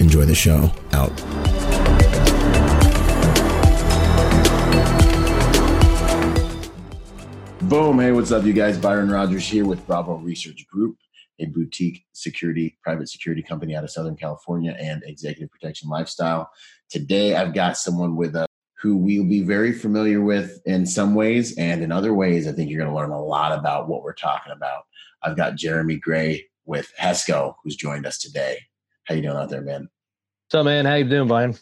enjoy the show. Out. Boom. Hey, what's up, you guys? Byron Rogers here with Bravo Research Group, a boutique security, private security company out of Southern California and executive protection lifestyle. Today, I've got someone with us who we'll be very familiar with in some ways, and in other ways, I think you're going to learn a lot about what we're talking about. I've got Jeremy Gray with HESCO, who's joined us today. How you doing out there, man? So, man, how you doing, Brian?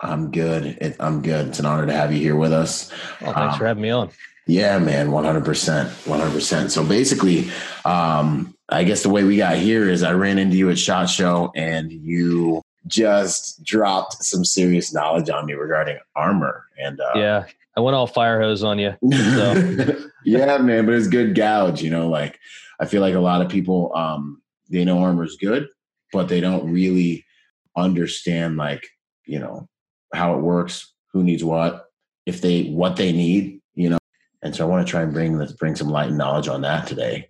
I'm good. It, I'm good. It's an honor to have you here with us. Well, thanks um, for having me on. Yeah, man, 100%. 100%. So basically, um, I guess the way we got here is I ran into you at SHOT Show and you just dropped some serious knowledge on me regarding armor. And uh, yeah, I went all fire hose on you. So. yeah, man, but it's good gouge, you know, like I feel like a lot of people, um, they know armor is good, but they don't really understand like, you know, how it works, who needs what, if they, what they need, you know. and so I want to try and bring let's bring some light and knowledge on that today.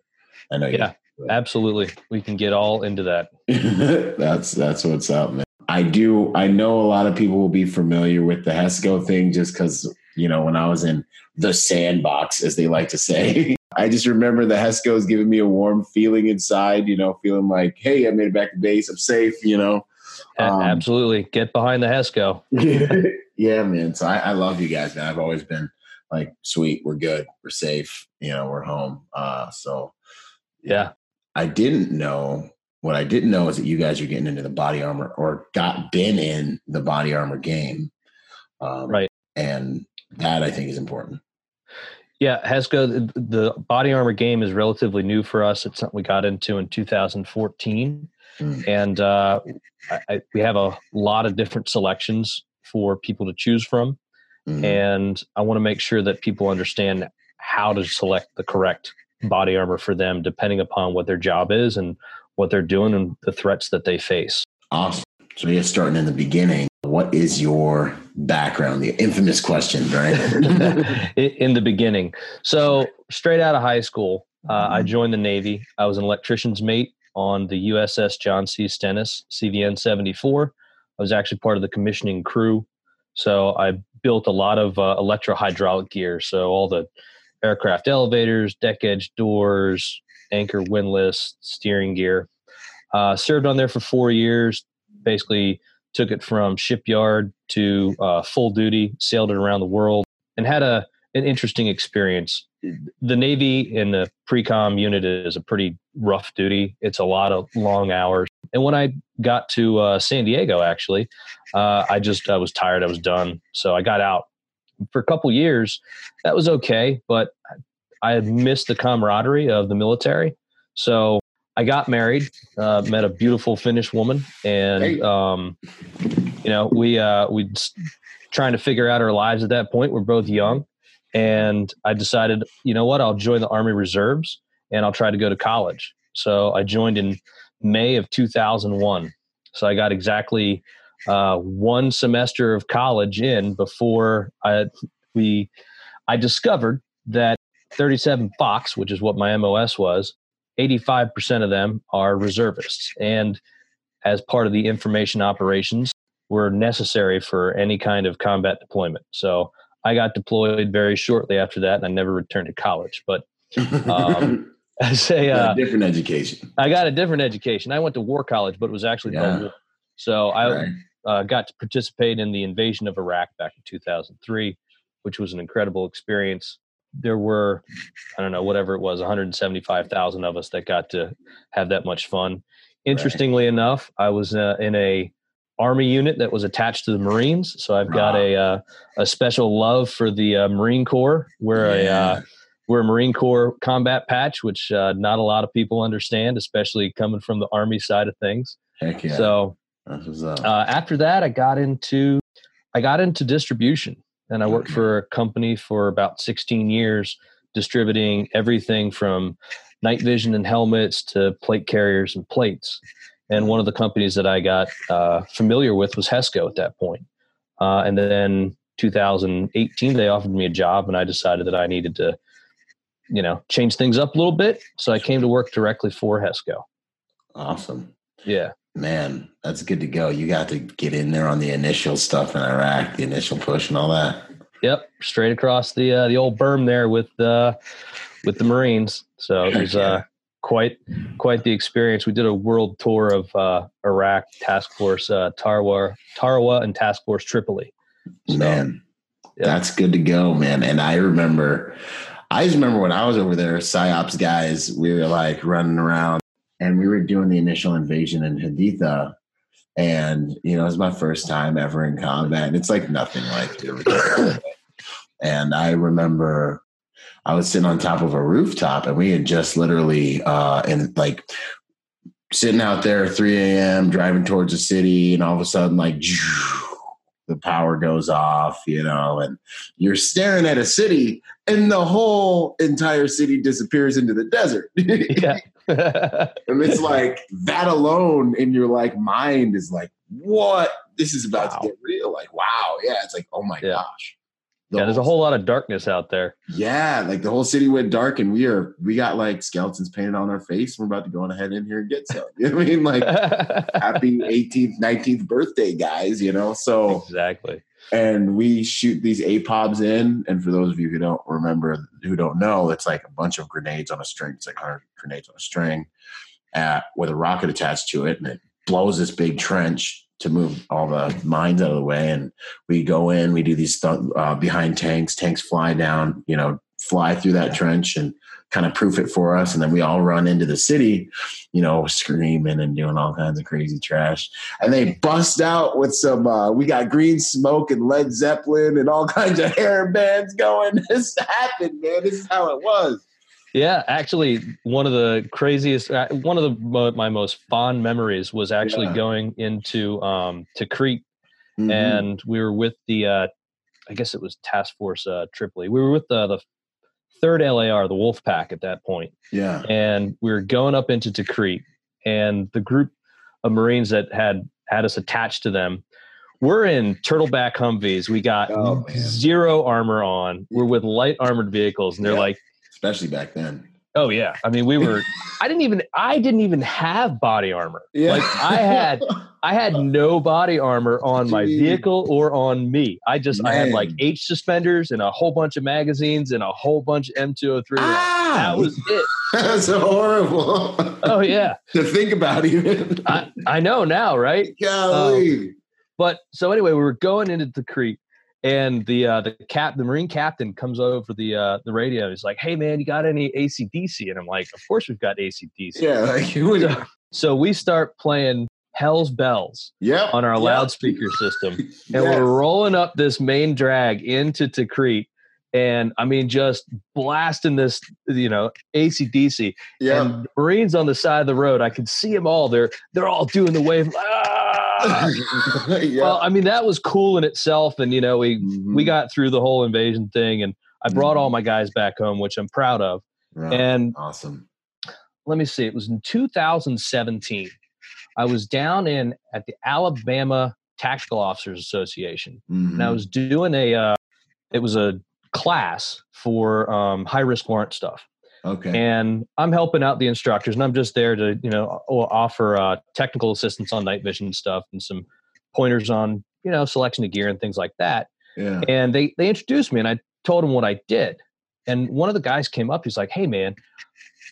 I know. Yeah, absolutely. We can get all into that. that's that's what's up, man. I do. I know a lot of people will be familiar with the HESCO thing just because you know when I was in the sandbox, as they like to say. I just remember the HESCO's giving me a warm feeling inside. You know, feeling like, hey, I made it back to base. I'm safe. You know. Um, absolutely, get behind the HESCO. yeah, man. So I, I love you guys, man. I've always been like sweet we're good we're safe you know we're home uh so yeah i didn't know what i didn't know is that you guys are getting into the body armor or got been in the body armor game um, right and that i think is important yeah hesco the, the body armor game is relatively new for us it's something we got into in 2014 mm. and uh, I, we have a lot of different selections for people to choose from Mm-hmm. And I want to make sure that people understand how to select the correct body armor for them, depending upon what their job is and what they're doing and the threats that they face. Awesome. So, yeah, starting in the beginning, what is your background? The infamous question, right? in the beginning. So, straight out of high school, uh, I mm-hmm. joined the Navy. I was an electrician's mate on the USS John C. Stennis CVN 74. I was actually part of the commissioning crew. So, I built a lot of uh, electro hydraulic gear. So all the aircraft elevators, deck edge doors, anchor windlass, steering gear. Uh, served on there for four years. Basically, took it from shipyard to uh, full duty. Sailed it around the world and had a an interesting experience. The Navy in the pre-com unit is a pretty rough duty. It's a lot of long hours. And when I got to uh, San Diego, actually, uh, I just I was tired. I was done, so I got out for a couple years. That was okay, but I had missed the camaraderie of the military. So I got married, uh, met a beautiful Finnish woman, and um, you know we uh, we trying to figure out our lives at that point. We're both young, and I decided, you know what, I'll join the Army Reserves and I'll try to go to college. So I joined in May of 2001. So I got exactly uh, one semester of college in before I we I discovered that 37 Fox, which is what my MOS was, 85% of them are reservists, and as part of the information operations, were necessary for any kind of combat deployment. So I got deployed very shortly after that, and I never returned to college. But um, I say uh, different education. I got a different education. I went to war college, but it was actually yeah. So I right. uh, got to participate in the invasion of Iraq back in 2003, which was an incredible experience. There were, I don't know, whatever it was, 175,000 of us that got to have that much fun. Interestingly right. enough, I was uh, in a army unit that was attached to the Marines, so I've got a uh, a special love for the uh, Marine Corps. We're yeah. a we're a Marine Corps combat patch, which uh, not a lot of people understand, especially coming from the Army side of things. Heck yeah! So uh, after that, I got into I got into distribution, and I worked for a company for about 16 years, distributing everything from night vision and helmets to plate carriers and plates. And one of the companies that I got uh, familiar with was Hesco at that point. Uh, and then 2018, they offered me a job, and I decided that I needed to you know, change things up a little bit. So I came to work directly for Hesco. Awesome. Yeah. Man, that's good to go. You got to get in there on the initial stuff in Iraq, the initial push and all that. Yep, straight across the uh, the old berm there with uh, with the Marines. So it was uh, quite quite the experience. We did a world tour of uh, Iraq Task Force uh, Tarawa Tarawa and Task Force Tripoli. So, man, that's good to go, man. And I remember I just remember when I was over there, psyops guys, we were like running around and we were doing the initial invasion in Haditha. And, you know, it was my first time ever in combat. And it's like nothing like it. and I remember I was sitting on top of a rooftop and we had just literally, uh, and like sitting out there 3 a.m., driving towards the city, and all of a sudden, like, the power goes off, you know, and you're staring at a city and the whole entire city disappears into the desert. yeah. and it's like that alone in your like mind is like, what? This is about wow. to get real. Like, wow. Yeah. It's like, oh my yeah. gosh. The yeah, there's a whole lot of darkness out there. Yeah, like the whole city went dark, and we are we got like skeletons painted on our face. We're about to go on ahead in here and get some. You know what I mean? Like happy 18th, 19th birthday, guys. You know, so exactly. And we shoot these APOBs in, and for those of you who don't remember, who don't know, it's like a bunch of grenades on a string. It's like 100 grenades on a string, uh, with a rocket attached to it, and it blows this big trench to move all the mines out of the way. And we go in, we do these th- uh, behind tanks, tanks fly down, you know, fly through that trench and kind of proof it for us. And then we all run into the city, you know, screaming and doing all kinds of crazy trash. And they bust out with some, uh, we got green smoke and Led Zeppelin and all kinds of hair bands going. This happened, man. This is how it was. Yeah, actually, one of the craziest, uh, one of the my most fond memories was actually yeah. going into um, Tikrit, mm-hmm. and we were with the, uh, I guess it was Task Force uh, Tripoli. We were with the the third LAR, the Wolf Pack, at that point. Yeah, and we were going up into Tikrit, and the group of Marines that had had us attached to them. We're in turtleback Humvees. We got oh, zero armor on. We're with light armored vehicles, and they're yeah. like, especially back then. Oh yeah, I mean we were. I didn't even. I didn't even have body armor. Yeah. Like I had. I had no body armor on my vehicle or on me. I just Man. I had like H suspenders and a whole bunch of magazines and a whole bunch of M203. Ah, that was it. That's horrible. Oh yeah. to think about even. I, I know now, right? Golly. Um, but so anyway, we were going into Tikrit and the uh, the cap the marine captain comes over the uh, the radio he's like hey man you got any acdc and i'm like of course we've got acdc yeah like, so, so, we start playing hell's bells yep, on our yep. loudspeaker system and yes. we're rolling up this main drag into Tikrit and I mean, just blasting this, you know, ACDC. Yeah. And Marines on the side of the road, I could see them all. They're they're all doing the wave. Ah! yeah. Well, I mean, that was cool in itself, and you know, we mm-hmm. we got through the whole invasion thing, and I brought mm-hmm. all my guys back home, which I'm proud of. Right. And awesome. Let me see. It was in 2017. I was down in at the Alabama Tactical Officers Association, mm-hmm. and I mm-hmm. was doing a. Uh, it was a class for um, high risk warrant stuff. Okay. And I'm helping out the instructors, and I'm just there to you know offer uh, technical assistance on night vision stuff and some pointers on you know selection of gear and things like that. Yeah. And they they introduced me, and I told them what I did. And one of the guys came up. He's like, "Hey, man,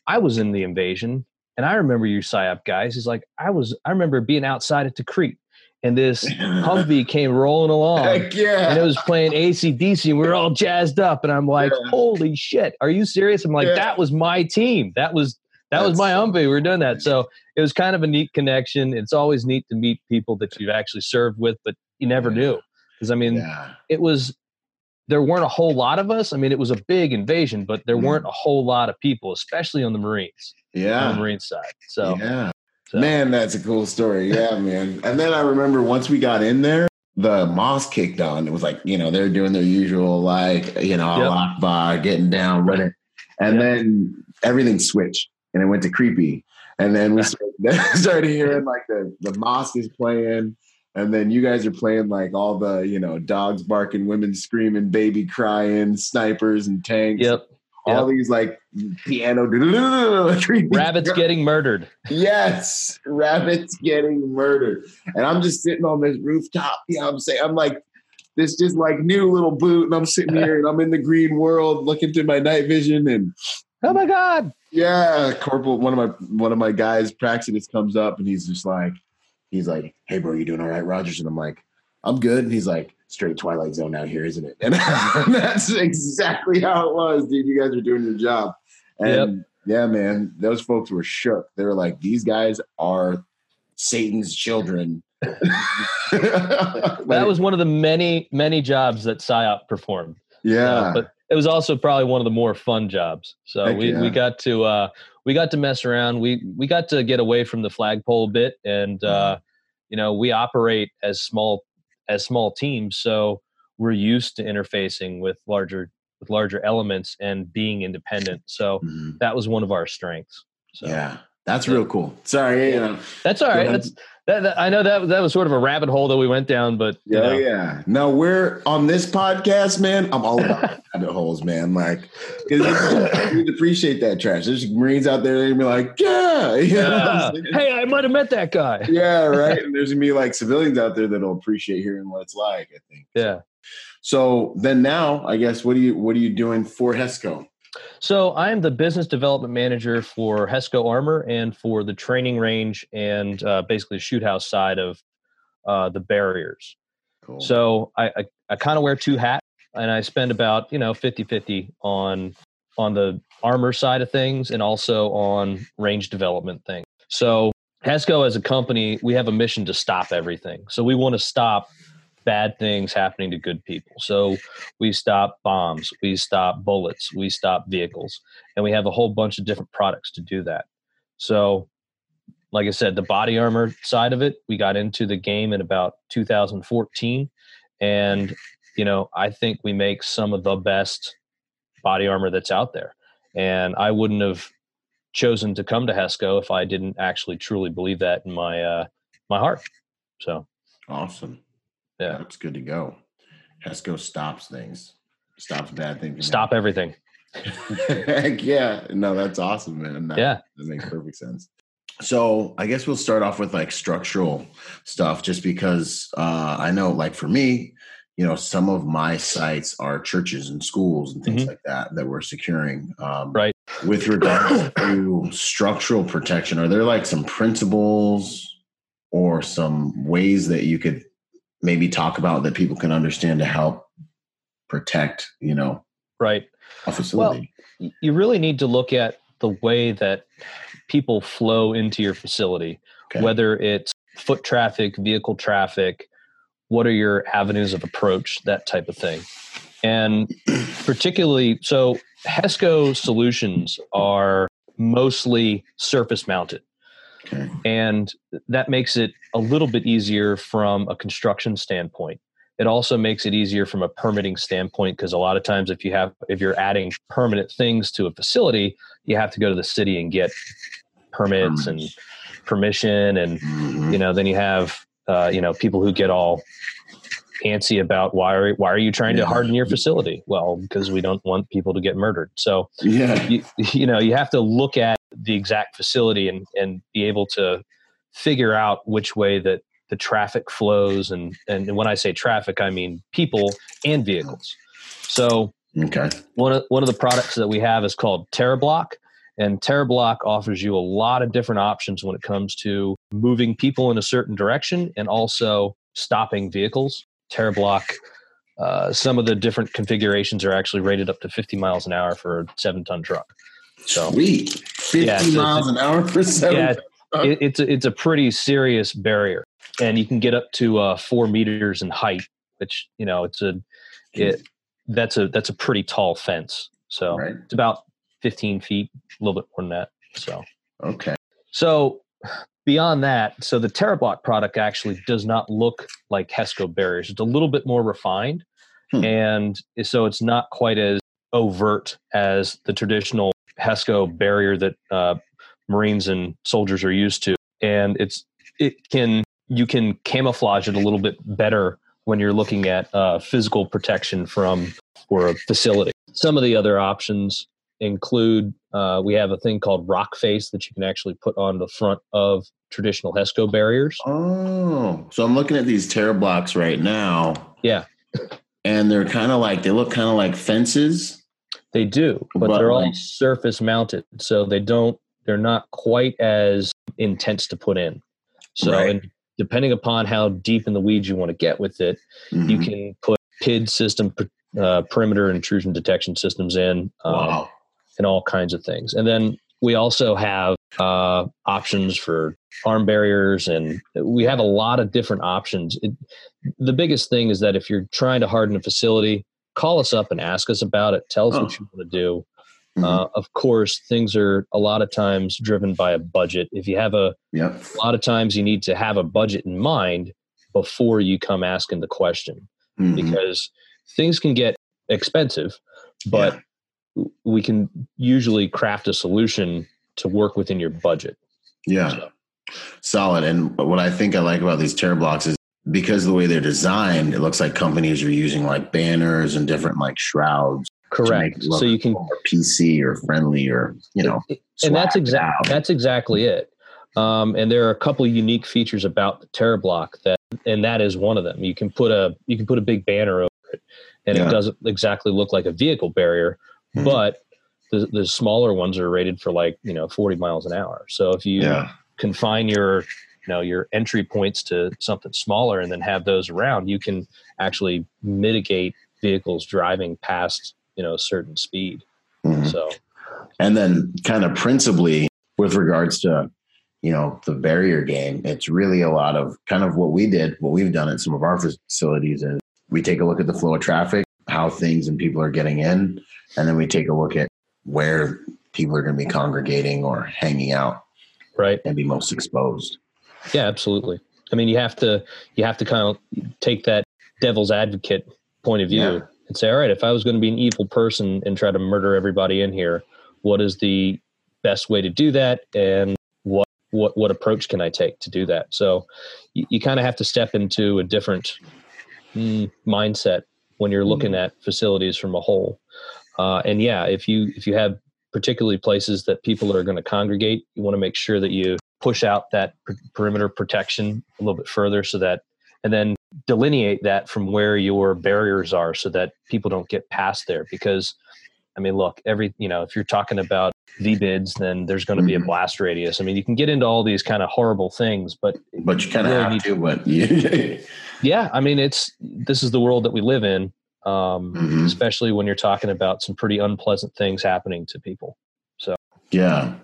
I was in the invasion, and I remember you psyop guys." He's like, "I was. I remember being outside at Tikrit, and this Humvee came rolling along. Heck yeah. And it was playing ACDC, and we were all jazzed up. And I'm like, Yeah. "Holy shit, are you serious?" I'm like, Yeah. "That was my team. That was that was my Humvee. We were doing that." So it was kind of a neat connection. It's always neat to meet people that you've actually served with, but you never Yeah. knew because I mean, it was there weren't a whole lot of us. I mean, it was a big invasion, but there Mhm. weren't a whole lot of people, especially on the Marines, Yeah. on the. Marine side. So, yeah. So- Man, that's a cool story. Yeah, man. And then I remember once we got in there, the mosque kicked on. It was like, you know, they're doing their usual, like, you know, Yep. Akbar, getting down, running. And Yep. then everything switched and it went to creepy. And then we started, started hearing like the, the mosque is playing. And then you guys are playing like all the, you know, dogs barking, women screaming, baby crying, snipers and tanks. yep. All these like piano Rabbits getting murdered. Yes, rabbits getting murdered. And I'm just sitting on this rooftop. You know I'm saying? I'm like this just like new little boot, and I'm sitting here and I'm in the green world looking through my night vision. And Oh my God. yeah, Corporal, one of my one of my guys, Praxidus, comes up and he's just like, he's like, Hey bro, you doing all right, Rogers? And I'm like, I'm good. And he's like, straight Twilight Zone out here, isn't it? And that's exactly how it was, dude. You guys are doing your job. And yeah, man, those folks were shook. They were like, these guys are Satan's children. That was one of the many, many jobs that PSYOP performed. yeah. Uh, but it was also probably one of the more fun jobs. So Heck we, yeah. we got to uh, we got to mess around. We we got to get away from the flagpole a bit, and uh, you know we operate as small as small teams, so we're used to interfacing with larger with larger elements and being independent. So Mhm. that was one of our strengths. So yeah. That's real cool. Sorry, know. that's all right. That's that, that- I know that that was sort of a rabbit hole that we went down, but you Yeah, know, yeah. No, we're on this podcast, man. I'm all about rabbit holes, man. Like, you appreciate that trash. There's Marines out there that gonna be like, yeah, you know what I'm Yeah. Hey, I might have met that guy. yeah, right. And there's gonna be like civilians out there that'll appreciate hearing what it's like. I think. Yeah. So then now, I guess, what are you what are you doing for HESCO? So I am the business development manager for Hesco Armor and for the training range and uh, basically the shoot house side of uh, the barriers. Cool. So I, I, I kind of wear two hats and I spend about, you know, 50 50 on, on the armor side of things and also on range development things. So Hesco as a company, we have a mission to stop everything. So we want to stop bad things happening to good people. So we stop bombs, we stop bullets, we stop vehicles, and we have a whole bunch of different products to do that. So, like I said, the body armor side of it, we got into the game in about 2014, and you know, I think we make some of the best body armor that's out there. And I wouldn't have chosen to come to Hesco if I didn't actually truly believe that in my uh, my heart. So, awesome. Yeah. that's good to go. HESCO stops things, stops bad things. stop everything. Heck yeah. No, that's awesome, man. That, Yeah. That makes perfect sense. So I guess we'll start off with like structural stuff just because uh, I know like for me, you know, some of my sites are churches and schools and things Mhm. like that that we're securing. Um, Right. With regards to structural protection, are there like some principles or some ways that you could maybe talk about that people can understand to help protect, you know, Right. a facility? y- you really need to look at the way that people flow into your facility, Okay. whether it's foot traffic, vehicle traffic, what are your avenues of approach, that type of thing. And particularly, so HESCO solutions are mostly surface mounted. Okay. And that makes it a little bit easier from a construction standpoint. It also makes it easier from a permitting standpoint because a lot of times if you have if you're adding permanent things to a facility, you have to go to the city and get permits and permission and Mhm. you know then you have uh, you know people who get all antsy about why are why are you trying to harden your facility well because we don't want people to get murdered so Yeah. you, you know you have to look at the exact facility and and be able to figure out which way that the traffic flows and and when i say traffic i mean people and vehicles so Okay. one of one of the products that we have is called TerraBlock, And TerraBlock offers you a lot of different options when it comes to moving people in a certain direction and also stopping vehicles. TerraBlock, uh, some of the different configurations are actually rated up to 50 miles an hour for a seven ton truck. So, Sweet. 50 yeah, so miles an hour for seven. Yeah, it, it's, a, it's a pretty serious barrier. And you can get up to uh, four meters in height, which, you know, it's a, it, that's a, that's a pretty tall fence. So right. it's about 15 feet, a little bit more than that. So, okay. So beyond that, so the TerraBlock product actually does not look like HESCO barriers. It's a little bit more refined. Hmm. And so it's not quite as overt as the traditional HESCO barrier that uh, Marines and soldiers are used to. And it's, it can, you can camouflage it a little bit better when you're looking at uh, physical protection from or a facility. Some of the other options include uh, we have a thing called rock face that you can actually put on the front of traditional HESCO barriers. Oh, so I'm looking at these TerraBlocks right now. Yeah. And they're kind of like, they look kind of like fences. They do, but, but they're like, all surface mounted. So they don't, they're not quite as intense to put in. So, right. and depending upon how deep in the weeds you want to get with it, mm-hmm. you can put PID system, uh, perimeter intrusion detection systems in. Um, wow and all kinds of things. And then we also have uh, options for arm barriers, and we have a lot of different options. It, the biggest thing is that if you're trying to harden a facility, call us up and ask us about it. Tell us oh. what you want to do. Mm-hmm. Uh, of course, things are a lot of times driven by a budget. If you have a, yep. a lot of times you need to have a budget in mind before you come asking the question, mm-hmm. because things can get expensive, but yeah we can usually craft a solution to work within your budget. Yeah. So. Solid. And what I think I like about these TerraBlocks is because of the way they're designed, it looks like companies are using like banners and different like shrouds. Correct. So you can PC or friendly or you know, and that's exactly that's exactly it. Um, and there are a couple unique features about the TerraBlock that, and that is one of them. You can put a you can put a big banner over it, and yeah. it doesn't exactly look like a vehicle barrier, mm-hmm. but the, the smaller ones are rated for like you know 40 miles an hour so if you yeah. confine your you know your entry points to something smaller and then have those around you can actually mitigate vehicles driving past you know a certain speed. Mm-hmm. so and then kind of principally with regards to you know the barrier game it's really a lot of kind of what we did what we've done at some of our facilities is we take a look at the flow of traffic how things and people are getting in and then we take a look at where people are going to be congregating or hanging out right. and be most exposed yeah absolutely i mean you have to you have to kind of take that devil's advocate point of view yeah. and say all right if i was going to be an evil person and try to murder everybody in here what is the best way to do that and what what what approach can i take to do that so you, you kind of have to step into a different mm, mindset when you're looking mm. at facilities from a whole uh, and yeah, if you if you have particularly places that people are going to congregate, you want to make sure that you push out that per- perimeter protection a little bit further, so that and then delineate that from where your barriers are, so that people don't get past there. Because I mean, look, every you know, if you're talking about the bids then there's going to be a mm-hmm. blast radius. I mean, you can get into all these kind of horrible things, but but you kind of have to. But yeah, I mean, it's this is the world that we live in, um, mm-hmm. especially when you're talking about some pretty unpleasant things happening to people. So, yeah.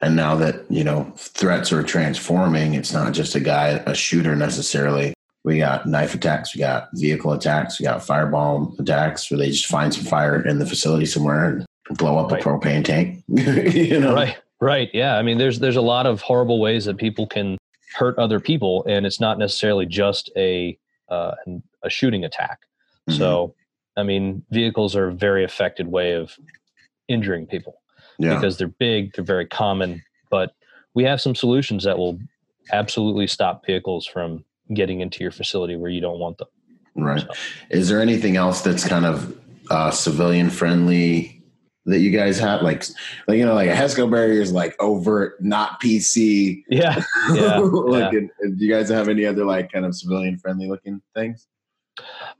And now that, you know, threats are transforming, it's not just a guy, a shooter necessarily. We got knife attacks, we got vehicle attacks, we got firebomb attacks where they just find some fire in the facility somewhere and blow up right. a propane tank. you know? Right. Right. Yeah. I mean, there's there's a lot of horrible ways that people can hurt other people, and it's not necessarily just a uh, a shooting attack. Mm-hmm. So I mean, vehicles are a very affected way of injuring people yeah. because they're big, they're very common, but we have some solutions that will absolutely stop vehicles from getting into your facility where you don't want them. Right. So. Is there anything else that's kind of uh, civilian friendly that you guys have? Like, like you know, like a HESCO barrier is like overt, not PC. Yeah. yeah, like, yeah. do you guys have any other like kind of civilian friendly looking things?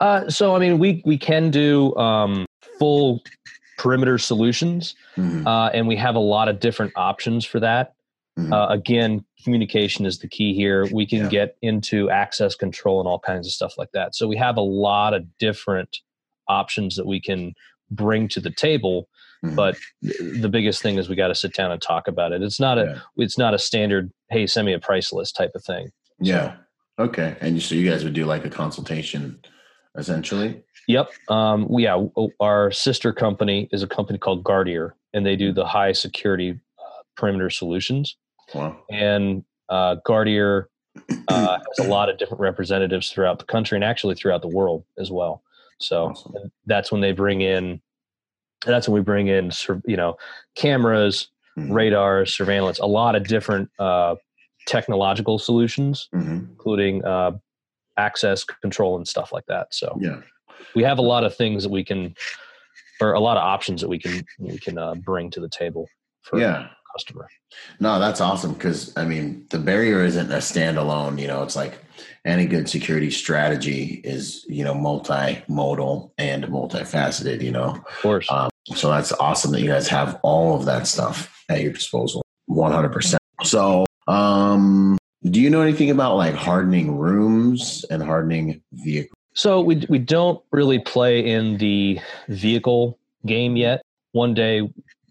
Uh, so I mean, we we can do um, full perimeter solutions, Mhm. uh, and we have a lot of different options for that. Mhm. Uh, again, communication is the key here. We can Yeah. get into access control and all kinds of stuff like that. So we have a lot of different options that we can bring to the table. Mhm. But the biggest thing is we got to sit down and talk about it. It's not a Yeah. it's not a standard hey send me a price list type of thing. yeah. Okay. And you, so you guys would do like a consultation, essentially. Yep. Um, we- yeah. Our sister company is a company called Guardiar, and they do the high security uh, perimeter solutions. Wow. And uh, Guardiar uh, has a lot of different representatives throughout the country and actually throughout the world as well. So Awesome. that's when they bring in. That's when we bring in, you know, cameras, Mhm. radars, surveillance, a lot of different uh, technological solutions, Mhm. including uh, access control and stuff like that. So Yeah. We have a lot of things that we can or a lot of options that we can we can uh, bring to the table for Yeah. customer No, that's awesome because I mean the barrier isn't a standalone. You know, it's like any good security strategy is you know multimodal and multifaceted. You know, of course um, so that's awesome that you guys have all of that stuff at your disposal, one hundred percent. So, um, do you know anything about like hardening rooms and hardening vehicles? So we we don't really play in the vehicle game yet. One day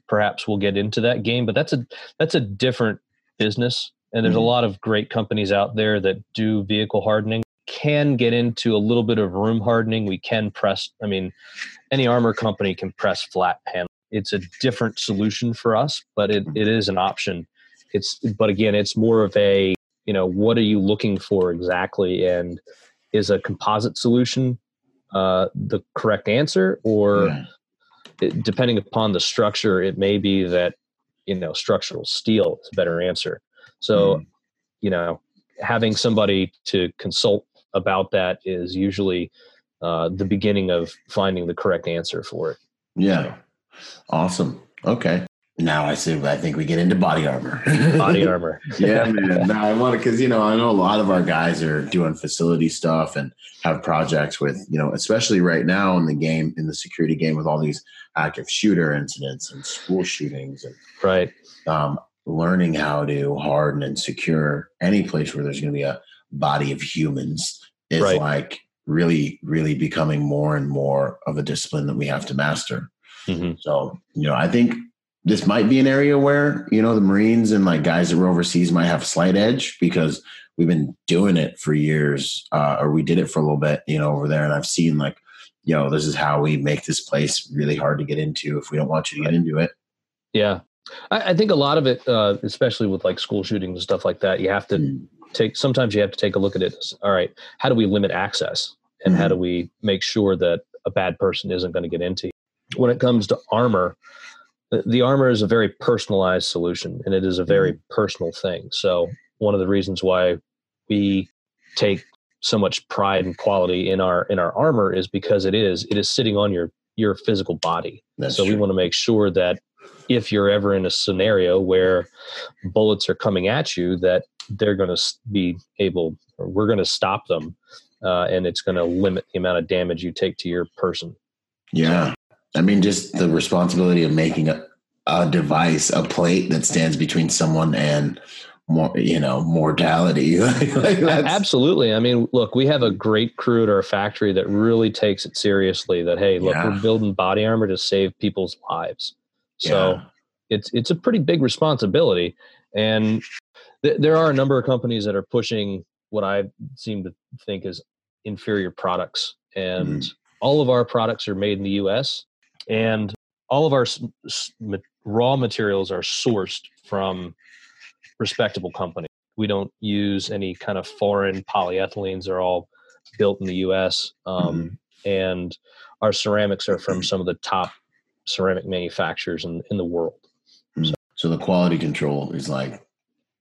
perhaps we'll get into that game but that's a that's a different business and there's a Mhm. lot of great companies out there that do vehicle hardening. Can get into a little bit of room hardening. We can press i mean any armor company can press flat panel. It's a different solution for us but it, it is an option. It's but again it's more of a you know what are you looking for exactly? And is a composite solution uh, the correct answer or Yeah. it, depending upon the structure it may be that you know structural steel is a better answer so Mm. you know having somebody to consult about that is usually uh, the beginning of finding the correct answer for it Yeah. Awesome. Okay. Now I see. I think we get into body armor. body armor yeah, man. No, I want to because you know I know a lot of our guys are doing facility stuff and have projects with you know especially right now in the game in the security game with all these active shooter incidents and school shootings and right um, learning how to harden and secure any place where there's going to be a body of humans is Right. like really really becoming more and more of a discipline that we have to master. hmm So, you know, I think this might be an area where, you know, the Marines and like guys that were overseas might have a slight edge because we've been doing it for years, uh, or we did it for a little bit, you know, over there. And I've seen like, you know, this is how we make this place really hard to get into if we don't want you to get into it. yeah I, I think a lot of it uh, especially with like school shootings and stuff like that you have to take sometimes you have to take a look at it as, all right how do we limit access and how Mhm. do we make sure that a bad person isn't going to get into when it comes to armor the, armor is a very personalized solution and it is a very personal thing so one of the reasons why we take so much pride and quality in our in our armor is because it is it is sitting on your your physical body That's so we want to make sure that if you're ever in a scenario where bullets are coming at you, that they're going to be able, we're going to stop them, uh, and it's going to limit the amount of damage you take to your person. Yeah. I mean, just the responsibility of making a, a device, a plate that stands between someone and more, you know, mortality. like, like A- that's, Absolutely. I mean, look, we have a great crew at our factory that really takes it seriously. That hey, look, Yeah. we're building body armor to save people's lives. So yeah. it's it's a pretty big responsibility and th- there are a number of companies that are pushing what i seem to think is inferior products and mm-hmm. all of our products are made in the us and all of our s- s- ma- raw materials are sourced from respectable companies. We don't use any kind of foreign polyethylenes they're all built in the us um, and our ceramics are from some of the top ceramic manufacturers in, in the world. So the quality control is like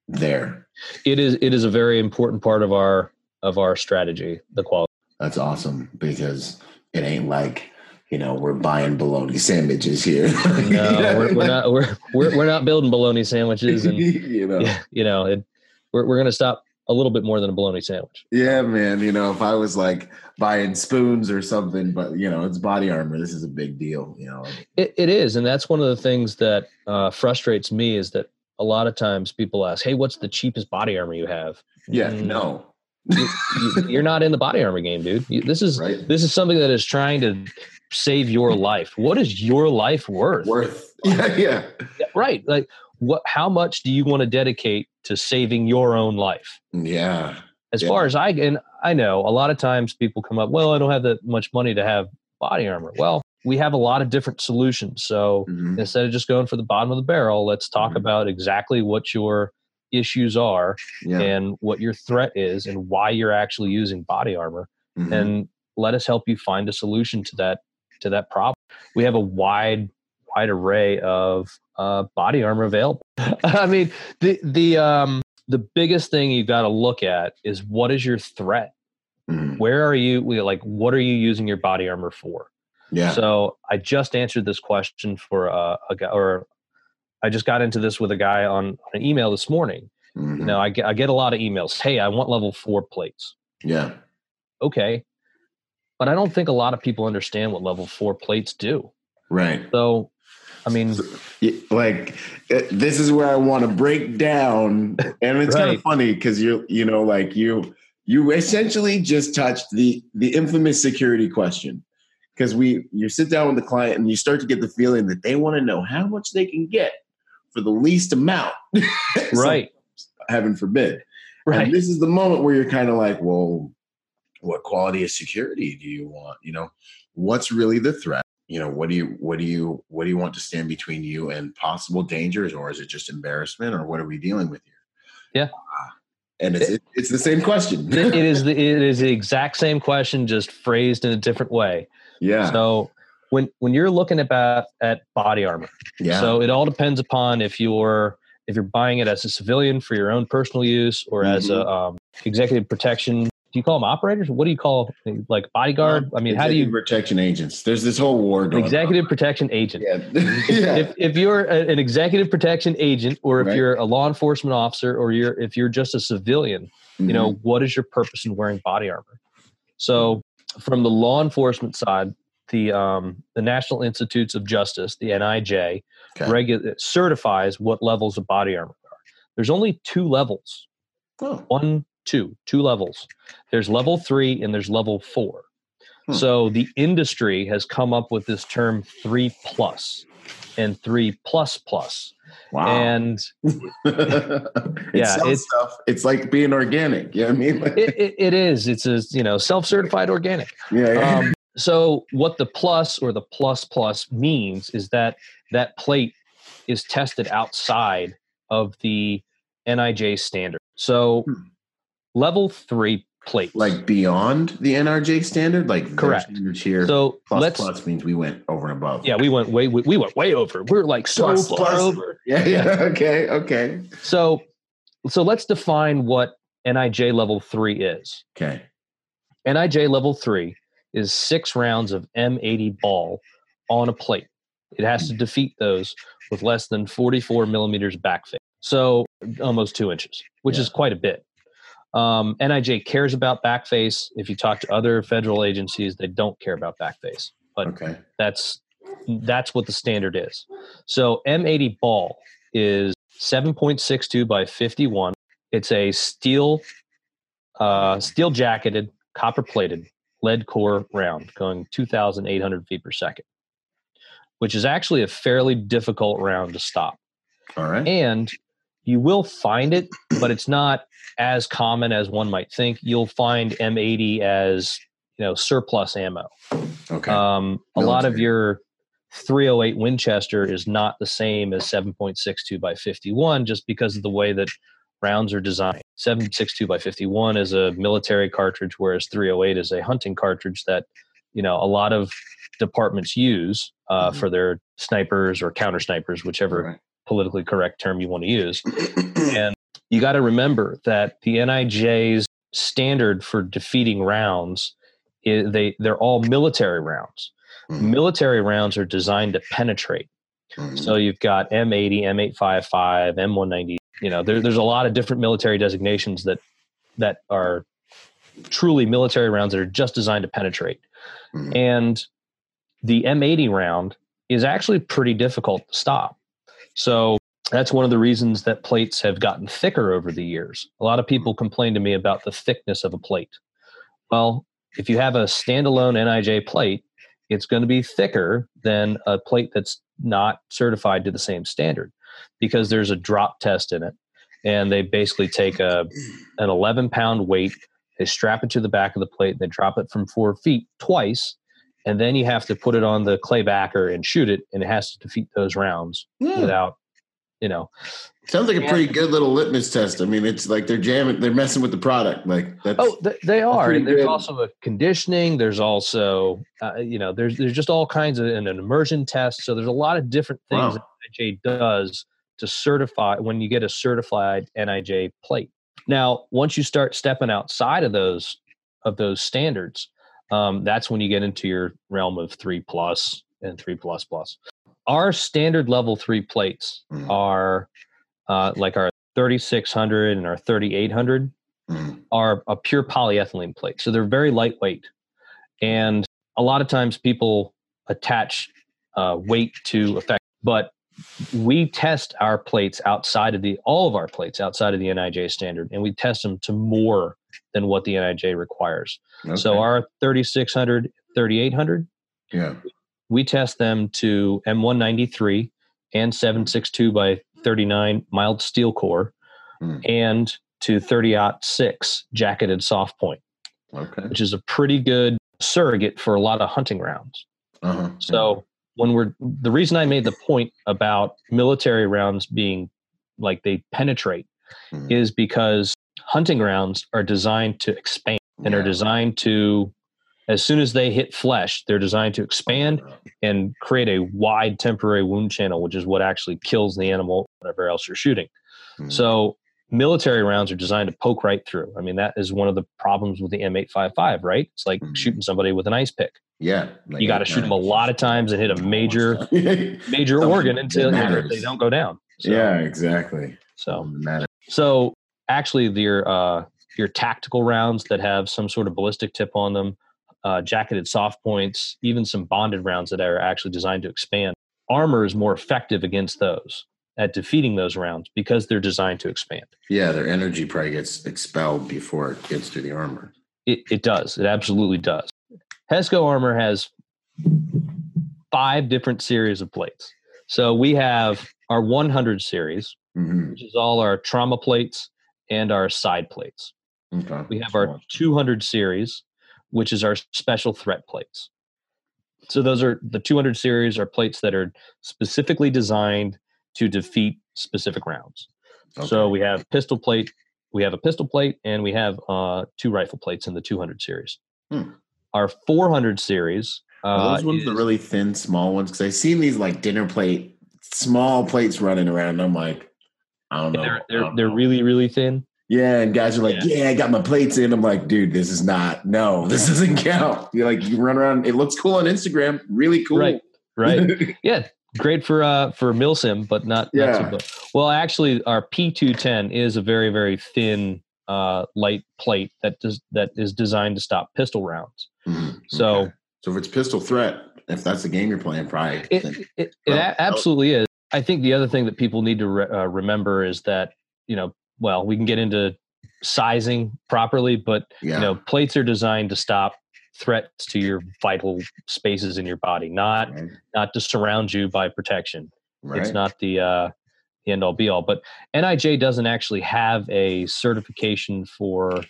there. it is it is a very important part of our of our strategy the quality That's awesome because it ain't like, you know, we're buying bologna sandwiches here. no we're, we're not we're, we're we're not building bologna sandwiches and you know. you know it we're, we're going to stop a little bit more than a bologna sandwich. Yeah, man. You know, if I was like buying spoons or something, but you know, it's body armor. This is a big deal. You know, it, it is, and that's one of the things that uh, frustrates me is that a lot of times people ask, "Hey, what's the cheapest body armor you have?" Yeah, mm, no. you, are not in the body armor game, dude. You, this is right. this is something that is trying to save your life. What is your life worth? Worth. Yeah, yeah. right. Like what how much do you want to dedicate to saving your own life? Yeah. As yeah. far as I and I know, a lot of times people come up, well, I don't have that much money to have body armor. Well, we have a lot of different solutions. So mm-hmm. instead of just going for the bottom of the barrel, let's talk mm-hmm. about exactly what your issues are yeah. and what your threat is and why you're actually using body armor mm-hmm. and let us help you find a solution to that to that problem we have a wide wide array of uh, body armor available i mean the the um the biggest thing you've got to look at is what is your threat mm. where are you like what are you using your body armor for yeah so i just answered this question for uh, a guy or I just got into this with a guy on, an email this morning. Mm-hmm. You know, I get, I get a lot of emails. Hey, I want level four plates. Yeah. Okay. But I don't think a lot of people understand what level four plates do. Right. So, I mean, like uh, this is where I want to break down, and it's right. kind of funny because you're, you know, like you, you essentially just touched the the infamous security question because we you sit down with the client and you start to get the feeling that they want to know how much they can get for the least amount. right. heaven forbid. Right. And this is the moment where you're kind of like, well, what quality of security do you want? You know, what's really the threat? You know, what do you what do you what do you want to stand between you and possible dangers, or is it just embarrassment, or what are we dealing with here? Yeah. Uh, and it's it, it's the same question. it, is the it is the exact same question, just phrased in a different way. Yeah. So when when you're looking about at body armor, yeah. So it all depends upon if you're if you're buying it as a civilian for your own personal use or mm-hmm. as a mm-hmm. um, executive protection. Do you call them operators? What do you call like bodyguard? I mean, how do you protection agents? There's this whole war going. Executive on. protection agent. Yeah. yeah. If, if you're an executive protection agent, or if right. you're a law enforcement officer, or you're if you're just a civilian, mm-hmm. you know mm-hmm. what is your purpose in wearing body armor? So, from the law enforcement side, the um, the National Institutes of Justice, the NIJ, okay. regu- certifies what levels of body armor are. There's only two levels. Oh. One, two, two levels. There's level three and there's level four. Hmm. So the industry has come up with this term three plus and three plus plus. Wow. And yeah, it's, stuff. it's like being organic. You know what I mean, it, it, it is. It's a you know self-certified organic. Yeah. yeah. Um, so what the plus or the plus plus means is that that plate is tested outside of the NIJ standard. So hmm. Level three plate, like beyond the NIJ standard, like correct here. So plus let's, plus means we went over and above. Yeah, we went way we, we went way over. We're like so plus, far plus. over. Yeah, yeah, yeah. Okay, okay. So so let's define what NIJ level three is. Okay. NIJ level three is six rounds of M80 ball on a plate. It has to defeat those with less than 44 millimeters backface. So almost two inches, which yeah. is quite a bit. Um, NIJ cares about backface. If you talk to other federal agencies, they don't care about backface. But okay. that's that's what the standard is. So M80 ball is 7.62 by 51. It's a steel, uh, steel jacketed, copper plated lead core round going 2,800 feet per second, which is actually a fairly difficult round to stop. All right. And you will find it, but it's not as common as one might think. You'll find M80 as you know surplus ammo. Okay. Um, a lot of your 308 Winchester is not the same as 7.62 by 51, just because of the way that rounds are designed. 762 by 51 is a military cartridge, whereas 308 is a hunting cartridge that you know a lot of departments use uh, mm-hmm. for their snipers or counter snipers, whichever right. Politically correct term you want to use. and you got to remember that the NIJ's standard for defeating rounds is they they're all military rounds. Mm-hmm. Military rounds are designed to penetrate. Mm-hmm. So you've got M80, M855, M190, you know there, there's a lot of different military designations that that are truly military rounds that are just designed to penetrate. Mm-hmm. And the M80 round is actually pretty difficult to stop. So that's one of the reasons that plates have gotten thicker over the years. A lot of people mm-hmm. complain to me about the thickness of a plate. Well, if you have a standalone NIJ plate, it's going to be thicker than a plate that's not certified to the same standard because there's a drop test in it. And they basically take a an 11 pound weight, they strap it to the back of the plate, and they drop it from four feet twice, and then you have to put it on the clay backer and shoot it, and it has to defeat those rounds mm. without, you know. Sounds like a pretty good little litmus test. I mean, it's like they're jamming, they're messing with the product. Like that's oh, they are. And there's good. also a conditioning. There's also, uh, you know, there's there's just all kinds of an immersion test. So there's a lot of different things wow. that NIJ does to certify when you get a certified NIJ plate. Now, once you start stepping outside of those of those standards, um, that's when you get into your realm of three plus and three plus plus. Our standard level three plates mm. are uh, like our 3600 and our 3800 mm. are a pure polyethylene plate. So they're very lightweight. And a lot of times people attach uh, weight to effect, but we test our plates outside of the all of our plates outside of the NIJ standard, and we test them to more than what the NIJ requires. Okay. So our 3600, 3800, yeah, we test them to M193 and 762 by 39 mild steel core, mm. and to 30 6 jacketed soft point, okay. which is a pretty good surrogate for a lot of hunting rounds. Uh-huh. So when we're the reason I made the point about military rounds being like they penetrate mm-hmm. is because hunting rounds are designed to expand and yeah. are designed to as soon as they hit flesh they're designed to expand and create a wide temporary wound channel which is what actually kills the animal whatever else you're shooting mm-hmm. so military rounds are designed to poke right through i mean that is one of the problems with the m855 right it's like mm-hmm. shooting somebody with an ice pick yeah, like you got to shoot them a lot of times and hit a major, major organ until they don't go down. So, yeah, exactly. So, so actually, your uh, your tactical rounds that have some sort of ballistic tip on them, uh, jacketed soft points, even some bonded rounds that are actually designed to expand. Armor is more effective against those at defeating those rounds because they're designed to expand. Yeah, their energy probably gets expelled before it gets to the armor. It, it does. It absolutely does. Hesco Armor has five different series of plates. So we have our 100 series, mm-hmm. which is all our trauma plates and our side plates. Okay. We have our 200 series, which is our special threat plates. So those are the 200 series are plates that are specifically designed to defeat specific rounds. Okay. So we have pistol plate, we have a pistol plate, and we have uh, two rifle plates in the 200 series. Hmm. Our 400 series. Uh, those ones is, the really thin, small ones? Because I've seen these like dinner plate, small plates running around. And I'm like, I don't know. They're they're, they're really really thin. Yeah, and guys are like, yeah. yeah. I got my plates in. I'm like, dude, this is not. No, this doesn't count. You're like, you run around. It looks cool on Instagram. Really cool. Right. Right. yeah. Great for uh for milsim, but not. Yeah. Not so well, actually, our P210 is a very very thin uh light plate that does that is designed to stop pistol rounds. Mm, so, okay. so if it's pistol threat, if that's the game you're playing, probably it, it, it, it absolutely is. I think the other thing that people need to re- uh, remember is that you know, well, we can get into sizing properly, but yeah. you know, plates are designed to stop threats to your vital spaces in your body, not right. not to surround you by protection. Right. It's not the uh, the end all be all. But NIJ doesn't actually have a certification for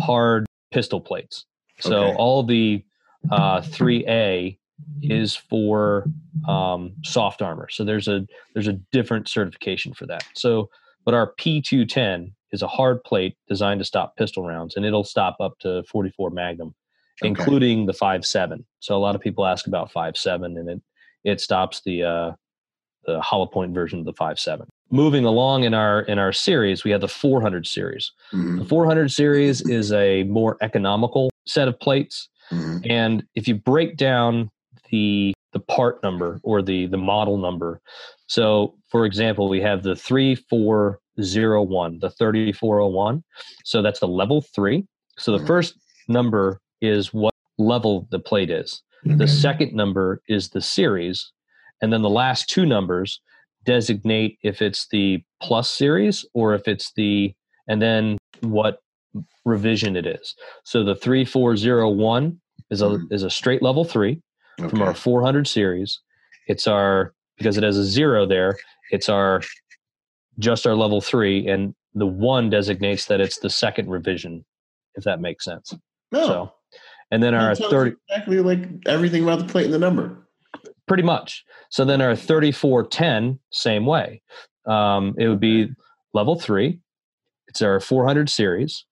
hard pistol plates. So okay. all the uh, 3A is for um, soft armor. So there's a there's a different certification for that. So but our P210 is a hard plate designed to stop pistol rounds, and it'll stop up to 44 Magnum, okay. including the 5.7. So a lot of people ask about 5.7, and it it stops the uh, the hollow point version of the 5.7 moving along in our in our series we have the 400 series mm-hmm. the 400 series is a more economical set of plates mm-hmm. and if you break down the the part number or the the model number So, for example, we have the 3401, the 3401. So that's the level three. So the Mhm. first number is what level the plate is. The second number is the series. And then the last two numbers designate if it's the plus series or if it's the, and then what revision it is. So the 3401 is a, Mhm. is a straight level three from our 400 series. It's our, because it has a zero there, it's our, just our level three. And the one designates that it's the second revision, if that makes sense. No. So, and then our That tells 30, exactly like everything about the plate and the number. pretty much. So then our 3410, same way. Um, it would be level three. It's our 400 series.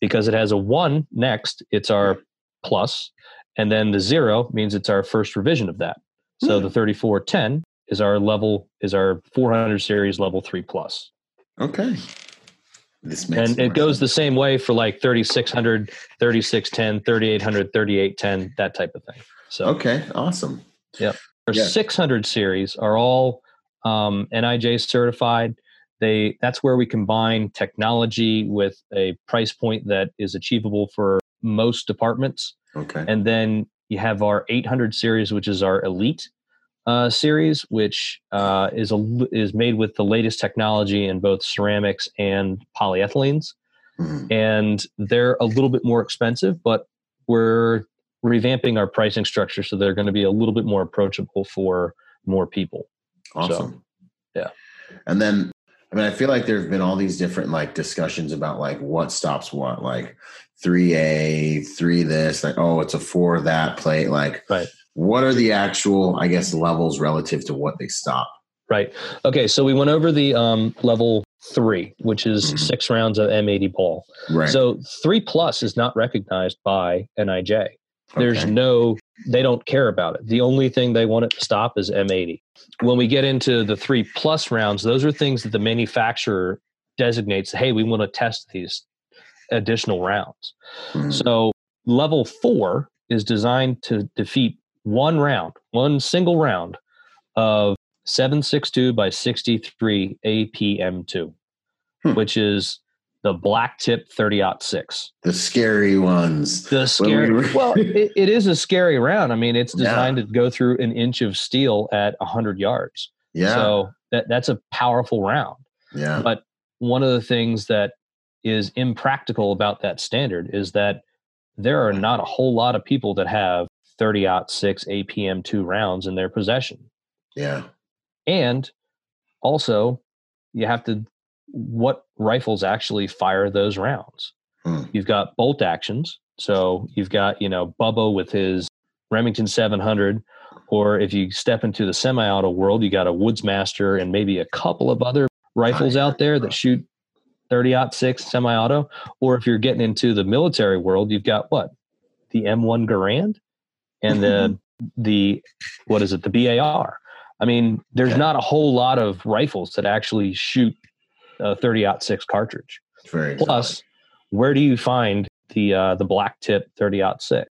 Because it has a one next, it's our plus, and then the zero means it's our first revision of that. So Hmm. the 3410 is our level, is our 400 series level three plus. Okay. This makes And it goes the same way for like 3600, 3610, 3800, 3810, that type of thing. So Okay, awesome. Yeah. Our Yeah. 600 series are all um, NIJ certified. They that's where we combine technology with a price point that is achievable for most departments. Okay. And then you have our 800 series, which is our elite uh, series, which uh, is a is made with the latest technology in both ceramics and polyethylenes Mhm. and they're a little bit more expensive, but we're revamping our pricing structure so they're going to be a little bit more approachable for more people. Awesome. yeah. And then I mean I feel like there have been all these different like discussions about like what stops what, like three A, three this, like oh it's a four that plate. Like Right. what are the actual, I guess, levels relative to what they stop? Right. Okay. So we went over the um, level three, which is Mhm. six rounds of M80 ball. Right. So three plus is not recognized by NIJ. There's Okay. no, they don't care about it. The only thing they want it to stop is M80. When we get into the three plus rounds, those are things that the manufacturer designates. Hey, we want to test these additional rounds. Mhm. So level four is designed to defeat one round, one single round of 762 by 63 APM2, Hmm. which is the black tip 30 6. the scary ones. The we scary. well, it, it is a scary round. I mean, it's Yeah. designed to go through an inch of steel at 100 yards. Yeah. So that, that's a powerful round. yeah. But one of the things that is impractical about that standard is that there are not a whole lot of people that have 30 out 6 APM2 rounds in their possession. Yeah. And also, you have to, what rifles actually fire those rounds? Hmm. You've got bolt actions. So you've got, you know, Bubba with his Remington 700. Or if you step into the semi auto world, you got a Woodsmaster and maybe a couple of other rifles out there that shoot 30 6 semi auto. Or if you're getting into the military world, you've got what? The M1 Garand and the, the, what is it? The BAR. I mean, there's Yeah. not a whole lot of rifles that actually shoot a 30 6 cartridge. Very Plus, where do you find the uh, the black tip 30 6?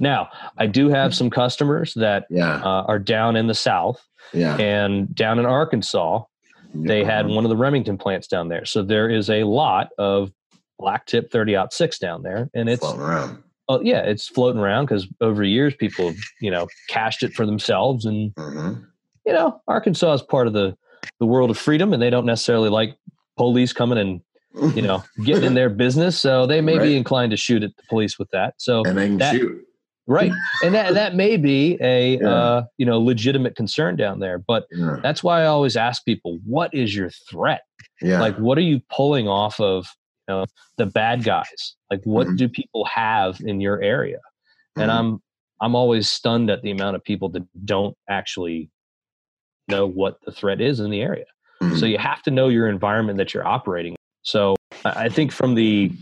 Now, I do have some customers that yeah. uh, are down in the South Yeah. and down in Arkansas. They had one of the Remington plants down there, so there is a lot of black tip 30 6 down there, and it's floating around. oh yeah, it's floating around because over years people have you know cached it for themselves, and Mhm. you know Arkansas is part of the the world of freedom, and they don't necessarily like police coming and you know, getting in their business. So they may Right. be inclined to shoot at the police with that. So and they can that- shoot. Right, and that that may be a Yeah. uh, you know legitimate concern down there. But Yeah. that's why I always ask people, what is your threat? yeah. Like, what are you pulling off of? You know, the bad guys. Like, what Mhm. do people have in your area? And Mhm. I'm I'm always stunned at the amount of people that don't actually know what the threat is in the area. Mhm. So you have to know your environment that you're operating. So I think from the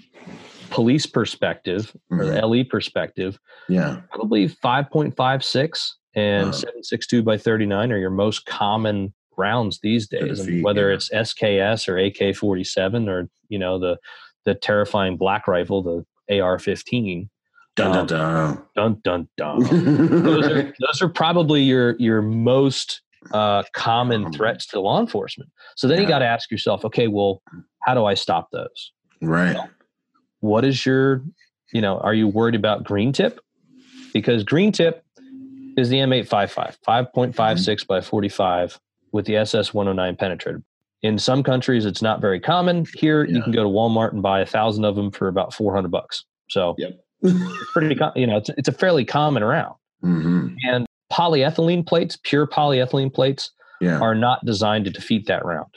police perspective or Mhm. the LE perspective, yeah. probably 5.56 and Wow. 762 by 39 are your most common rounds these days. Defeat, whether yeah. it's SKS or AK-47 or you know the the terrifying black rifle, the AR-15. Dun Um, dun Dun dun dun. those, are, those are probably your your most uh, common threats to law enforcement. So then you got to ask yourself, okay, well, how do I stop those? Right. What is your, you know, are you worried about green tip? Because green tip is the M855, 5.56 by 45 with the SS 109 penetrator. In some countries, it's not very common. Here, you can go to Walmart and buy a thousand of them for about 400 bucks. So Yep. it's pretty, com- you know, it's, it's a fairly common round. hmm And polyethylene plates, pure polyethylene plates, Yeah. are not designed to defeat that round.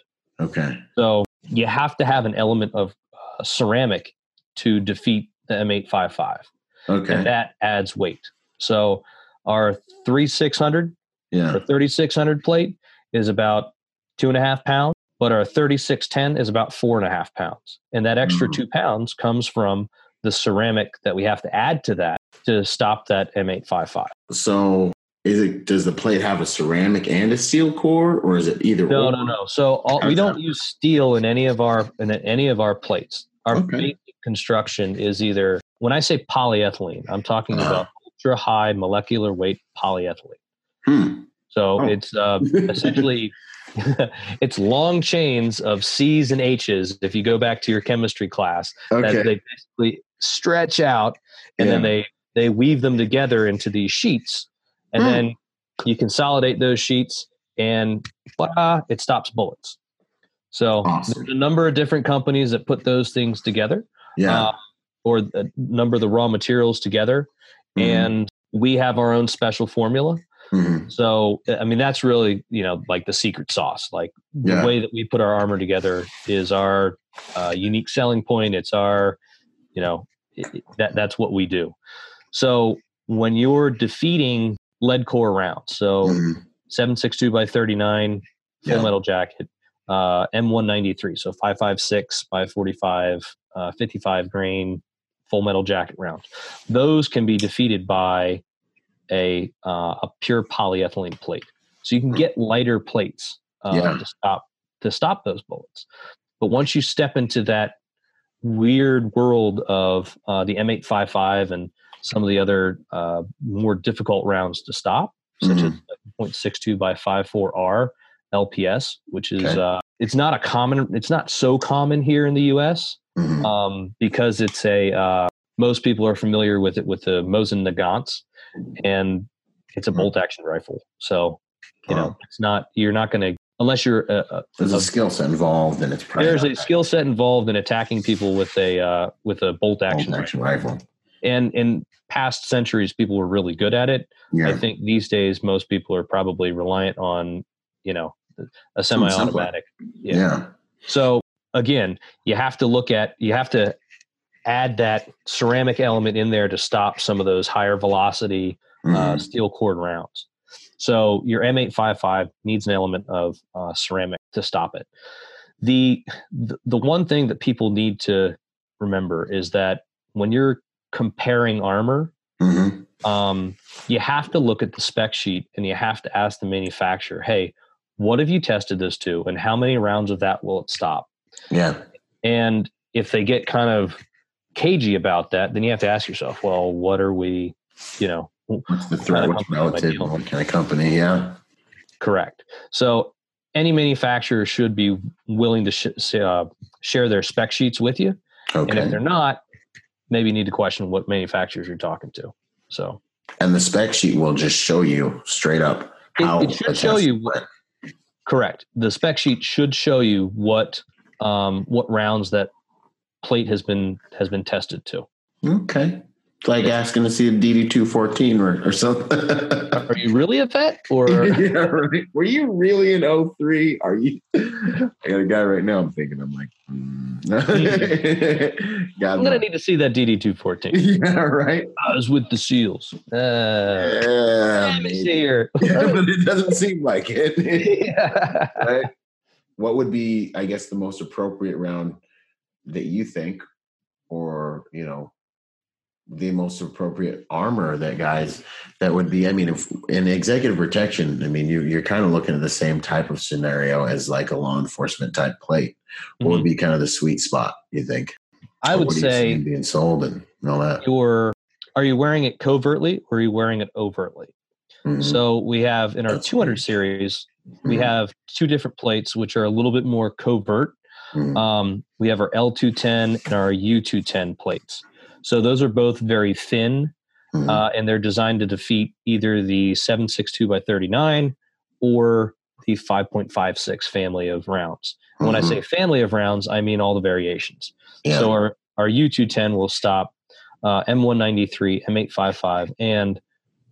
Okay. So you have to have an element of uh, ceramic to defeat the M855, Okay. and that adds weight. So our 3600 yeah. or 3600 plate is about two and a half pounds, but our 3610 is about four and a half pounds. And that extra Mhm. two pounds comes from the ceramic that we have to add to that to stop that M855. So is it does the plate have a ceramic and a steel core or is it either No, or? no, no. So all, we don't use steel in any of our in any of our plates. Our Okay. basic construction is either when I say polyethylene, I'm talking Uh-huh. about ultra high molecular weight polyethylene. Hmm. So Oh. it's uh, essentially it's long chains of C's and H's. If you go back to your chemistry class, that they basically stretch out and then they they weave them together into these sheets, and Hmm. then you consolidate those sheets, and it stops bullets. So Awesome. there's a number of different companies that put those things together, yeah. uh, or a number of the raw materials together, Mhm. and we have our own special formula. Mhm. So I mean that's really you know like the secret sauce. Like the way that we put our armor together is our uh, unique selling point. It's our you know it, that that's what we do. So when you're defeating lead core rounds, so Mhm. 762 by 39 full Yeah. metal jacket, uh, M193, so 556 by 45, uh, 55 grain full metal jacket round. Those can be defeated by a uh, a pure polyethylene plate. So you can get lighter plates uh, Yeah. to stop to stop those bullets. But once you step into that weird world of uh, the M855 and some of the other uh, more difficult rounds to stop, such Mhm. as like 0.62 by 54R LPS, which is Okay. uh, it's not a common, it's not so common here in the U.S. Mhm. Um, because it's a uh, most people are familiar with it with the Mosin Nagants, and it's a Mhm. bolt action rifle. So you know it's not you're not going to unless you're a, a, There's a a skill set involved and it's there's a skill set involved in attacking people with a uh, with a bolt bolt action, action rifle. and in past centuries people were really good at it. Yeah. I think these days most people are probably reliant on you know a semi-automatic. yeah. yeah. So again, you have to look at you have to add that ceramic element in there to stop some of those higher velocity uh, Mhm. steel cord rounds. So your M855 needs an element of uh, ceramic to stop it. The, the the one thing that people need to remember is that when you're comparing armor, Mhm. um, you have to look at the spec sheet and you have to ask the manufacturer, "Hey, what have you tested this to, and how many rounds of that will it stop?" Yeah. And if they get kind of cagey about that, then you have to ask yourself, "Well, what are we, you know, What's the threat? What's relative? What kind of company? Yeah. Correct. So any manufacturer should be willing to sh- uh, share their spec sheets with you, and if they're not, maybe you need to question what manufacturers you're talking to. So And the spec sheet will just show you straight up It- how it should show you went. Correct. The spec sheet should show you what um, what rounds that plate has been has been tested to. Okay. Like asking to see a DD two fourteen or, or something. Are you really a vet, or yeah, right. Were you really in 03? Are you? I got a guy right now. I'm thinking. I'm like. God, I'm gonna need to see that DD two fourteen. yeah, right. I was with the SEALs. Uh, Yeah, let me see here. Yeah, but it doesn't seem like it. Yeah. right? What would be, I guess, the most appropriate round that you think, or you know, the most appropriate armor that guys that would be? I mean, if in executive protection, I mean, you, you're kind of looking at the same type of scenario as like a law enforcement type plate. What would be kind of the sweet spot? You think? I would what do you see say being sold and all that. you're are you wearing it covertly or are you wearing it overtly Mhm. So we have in our That's 200 weird. series, we Mhm. have two different plates which are a little bit more covert. Mhm. Um, we have our L210 and our U210 plates. So those are both very thin, mm-hmm. uh, and they're designed to defeat either the 762 by 39 or the 5.56 family of rounds. Mm-hmm. When I mm-hmm. say family of rounds, I mean all the variations. Yeah. So our our U210 will stop uh, M193, M855, and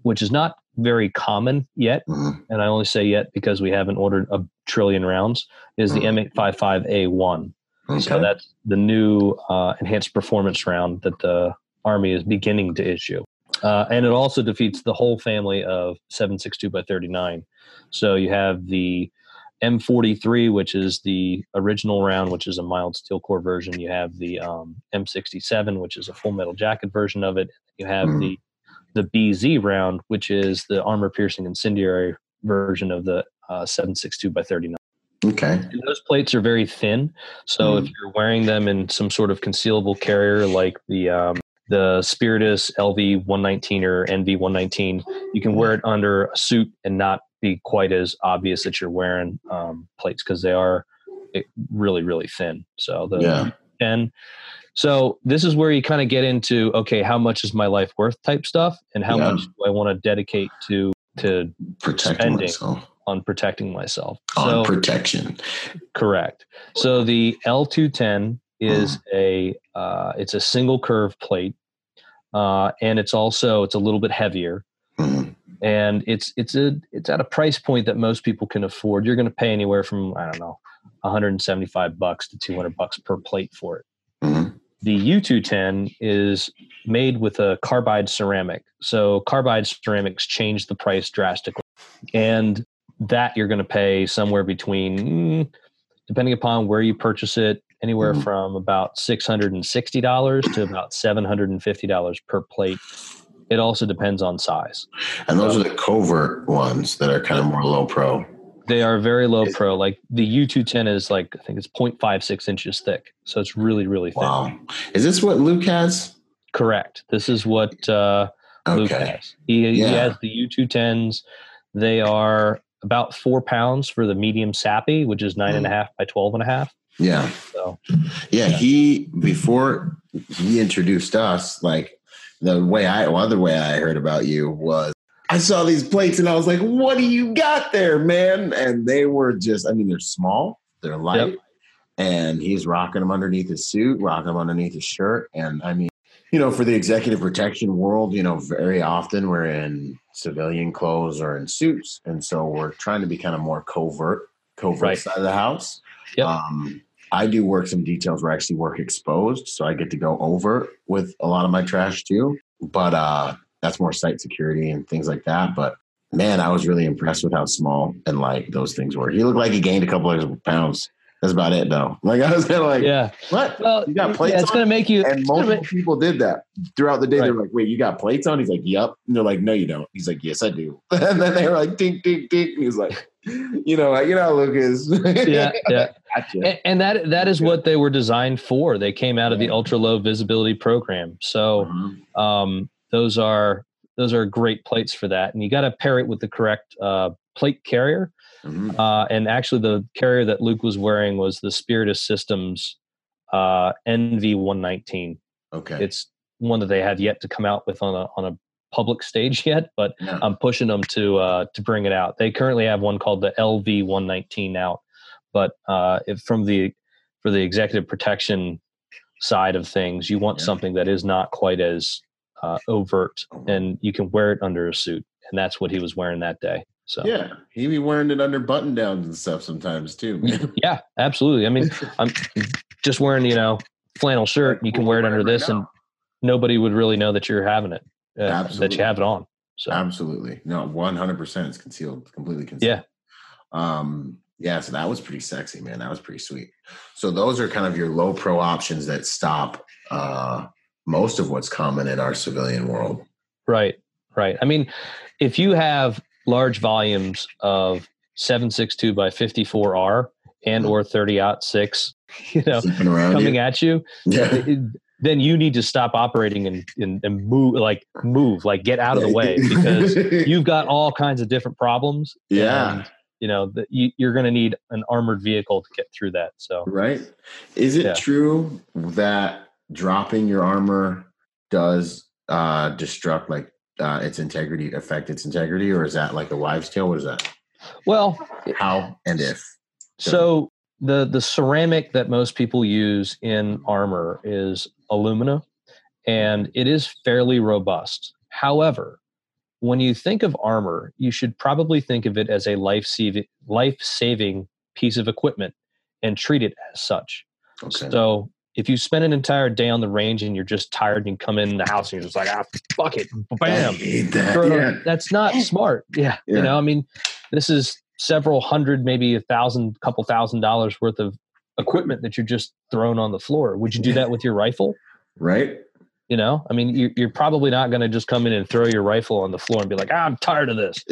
which is not very common yet, mm-hmm. and I only say yet because we haven't ordered a trillion rounds, is the mm-hmm. M855A1. Okay. So that's the new uh, enhanced performance round that the Army is beginning to issue. Uh, and it also defeats the whole family of 762 by 39. So you have the M43, which is the original round, which is a mild steel core version. You have the um, M67, which is a full metal jacket version of it. You have mm. the the BZ round, which is the armor piercing incendiary version of the uh, 762 by 39 okay. And those plates are very thin, so if Mm. you're wearing them in some sort of concealable carrier like the um, the Spiritus LV 119 or NV 119, you can wear it under a suit and not be quite as obvious that you're wearing um, plates because they are eh, really really thin. So the Yeah. 10. So this is where you kind of get into okay, how much is my life worth type stuff, and how Yeah. much do I want to dedicate to to Protecting spending. myself. On protecting myself. On So protection. correct. So the L210 is Mm-hmm. a uh, it's a single curve plate, uh, and it's also it's a little bit heavier, Mhm. and it's it's a it's at a price point that most people can afford. You're going to pay anywhere from I don't know 175 bucks to 200 bucks per plate for it. Mhm. The U210 is made with a carbide ceramic. So carbide ceramics change the price drastically. And that you're going to pay somewhere between, mm, depending upon where you purchase it, anywhere Mhm. from about $660 to about $750 per plate. It also depends on size. And those are the covert ones that are kind of more low pro. They are very low pro. Like the U210 is like, I think it's 0.56 inches thick. So it's really, really thin. Wow. Is this what Luke has? Correct. This is what uh, Luke has. He, he has the U210s. They are about four pounds for the medium SAPI, which is nine and a Mm. half by 12 and a half. Yeah. So, Yeah, he before he introduced us, like the way I well, other way I heard about you was I saw these plates and I was like, "What do you got there, man?" And they were just, I mean, they're small, they're light, Yep. and he's rocking them underneath his suit, rocking them underneath his shirt, and I mean, you know, for the executive protection world, you know, very often we're in civilian clothes or in suits, and so we're trying to be kind of more covert, covert Right. side of the house. Yep. Um, I do work some details where I actually work exposed, so I get to go over with a lot of my trash too. But uh, that's more site security and things like that. But man, I was really impressed with how small and light those things were. He looked like he gained a couple of pounds. That's about it, though. Like I was kind of like, yeah. what? Well, You got plates yeah, it's on? going to make you. And multiple make- people did that throughout the day. They're like, "Wait, you got plates on?" He's like, "Yep." And they're like, "No, you don't." He's like, "Yes, I do." And then they were like, "Ding, ding, ding." And he's like, "You know, you know, how Luke yeah, yeah. gotcha. And, and that that is what they were designed for. They came out of the ultra low visibility program. So Mhm. um, those are those are great plates for that. And you got to pair it with the correct uh, plate carrier. Mhm. Uh, and actually, the carrier that Luke was wearing was the Spiritus Systems uh, NV119. Okay. It's one that they have yet to come out with on a on a public stage yet, but Yeah. I'm pushing them to uh, to bring it out. They currently have one called the LV119 out, but uh, if from the for the executive protection side of things, you want Yeah. something that is not quite as uh, overt, and you can wear it under a suit, and that's what he was wearing that day. So Yeah, he be wearing it under button downs and stuff sometimes too. Man. yeah, absolutely. I mean, I'm just wearing you know flannel shirt. You can wear it under this, and nobody would really know that you're having it, uh, that you have it on. So Absolutely, no, one hundred percent. It's concealed, completely concealed. Yeah. Um. Yeah. So that was pretty sexy, man. That was pretty sweet. So those are kind of your low pro options that stop uh, most of what's common in our civilian world. Right, right. I mean, if you have large volumes of 762 by 54R and or 30 aught 6, you know, coming you. at you, Yeah. then you need to stop operating and, and, and move like move like get out of the way because you've got all kinds of different problems yeah and, you know that you, you're going to need an armored vehicle to get through that so right is it Yeah. true that dropping your armor does uh destruct like uh its integrity affect its integrity or is that like a wives tale what is that well how and if So the the ceramic that most people use in armor is alumina, and it is fairly robust. However, when you think of armor, you should probably think of it as a life saving life saving piece of equipment and treat it as such. okay So if you spend an entire day on the range and you're just tired and you come in the house and you're just like ah fuck it bam that. throw yeah. that's not smart. Yeah, Yeah. You know, I mean, this is several hundred, maybe a thousand, couple thousand dollars worth of equipment that you're just thrown on the floor. Would you do that with your rifle? right You know, I mean, you're, you're probably not going to just come in and throw your rifle on the floor and be like, ah, I'm tired of this,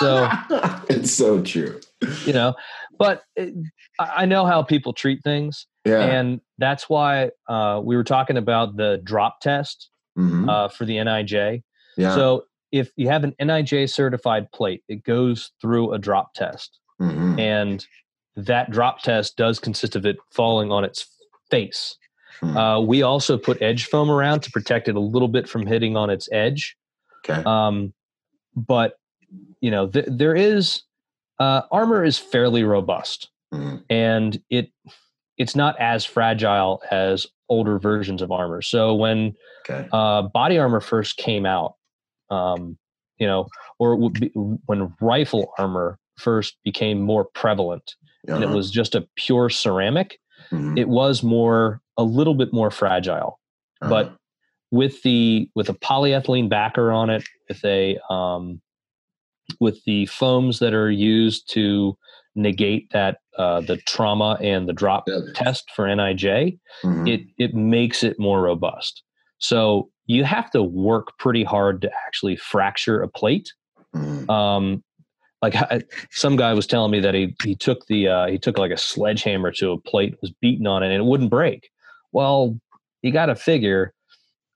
So- it's so true you know. But it, I I know how people treat things, yeah and that's why uh, we were talking about the drop test Mhm. uh, for the NIJ. yeah So if you have an NIJ certified plate, it goes through a drop test. Mhm. and that drop test does consist of it falling on its face. Hmm. Uh, we also put edge foam around to protect it a little bit from hitting on its edge. okay Um, but you know, th- there is uh, armor is fairly robust, Mhm. and it it's not as fragile as older versions of armor. So when okay uh, body armor first came out, um, you know, or would be- when rifle armor first became more prevalent, and it Uh-huh. was just a pure ceramic, Mhm. it was more a little bit more fragile. But Uh-huh. with the with a polyethylene backer on it, with a um, with the foams that are used to negate that uh, the trauma and the drop Yeah. test for NIJ, Mhm. it it makes it more robust. So you have to work pretty hard to actually fracture a plate. Mhm. Um, like I, some guy was telling me that he he took the uh, he took like a sledgehammer to a plate, was beating on it, and it wouldn't break. Well, you got to figure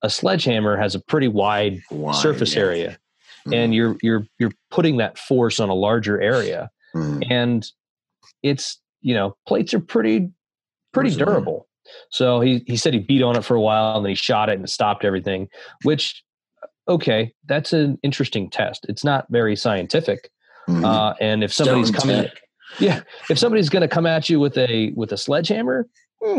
a sledgehammer has a pretty wide Why, surface yeah. area, Mhm. and you're you're you're putting that force on a larger area, Mhm. and it's you know plates are pretty pretty Resilient. durable. So he he said he beat on it for a while and then he shot it and it stopped everything. Which okay, that's an interesting test. It's not very scientific. Mhm. Uh, and if somebody's Stone coming, tech. yeah, if somebody's going to come at you with a with a sledgehammer, hmm,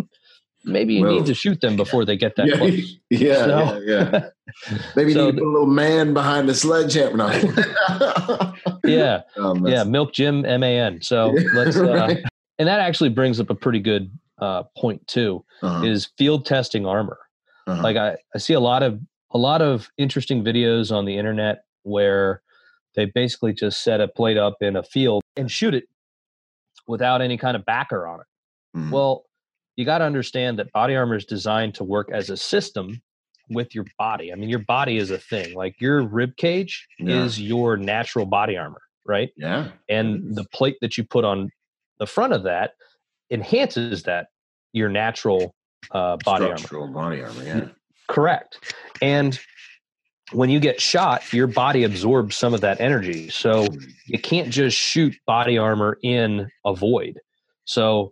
maybe you need to shoot them before they get that yeah, close. yeah, So- yeah, yeah. Maybe So you need to put a little man behind the sledgehammer. No. Yeah, Um, yeah, Milk Jim M A N. So let's, uh, Right. and that actually brings up a pretty good uh, point too. Uh-huh, Is field testing armor. uh-huh. like I, I see a lot of a lot of interesting videos on the internet where they basically just set a plate up in a field and shoot it without any kind of backer on it. Mhm. Well, you got to understand that body armor is designed to work as a system with your body. I mean, your body is a thing. Like your rib cage Yeah. is your natural body armor, right? yeah, And the plate that you put on the front of that enhances that your natural uh, body armor. structural body armor. Yeah, Correct. And when you get shot, your body absorbs some of that energy. So you can't just shoot body armor in a void. So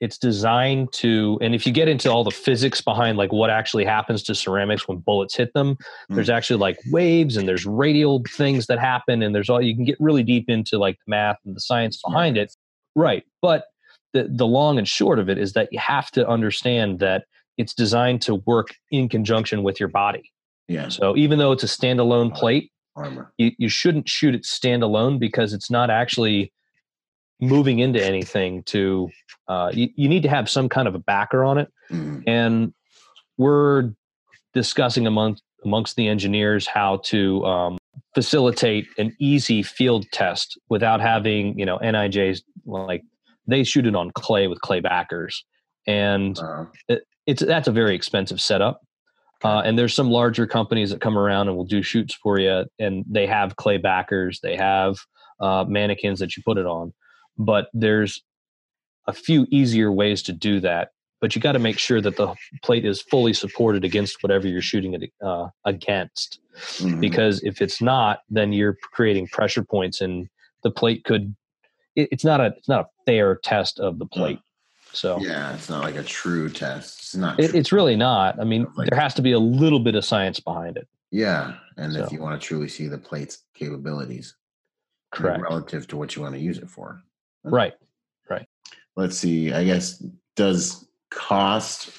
it's designed to, and if you get into all the physics behind like what actually happens to ceramics when bullets hit them, hmm. there's actually like waves and there's radial things that happen, and there's all you can get really deep into like the math and the science behind it. Right. But the, the long and short of it is that you have to understand that it's designed to work in conjunction with your body. yeah, So even though it's a standalone plate, armor. you, you shouldn't shoot it standalone because it's not actually moving into anything to uh, you, you need to have some kind of a backer on it Mhm. and we're discussing among amongst the engineers how to um, facilitate an easy field test without having you know NIJ's like they shoot it on clay with clay backers and Uh, it's that's a very expensive setup. Uh, and there's some larger companies that come around and will do shoots for you, and they have clay backers, they have uh, mannequins that you put it on. But there's a few easier ways to do that but you got to make sure that the plate is fully supported against whatever you're shooting it uh, against. Mhm. Because if it's not, then you're creating pressure points, and the plate could. It, it's not a it's not a fair test of the plate. So yeah, it's not like a true test. It's not. it, it's really not. I mean, Like- there has to be a little bit of science behind it. yeah, and if you want to truly see the plate's capabilities, Correct. relative to what you want to use it for. Right. Right. Let's see i guess does cost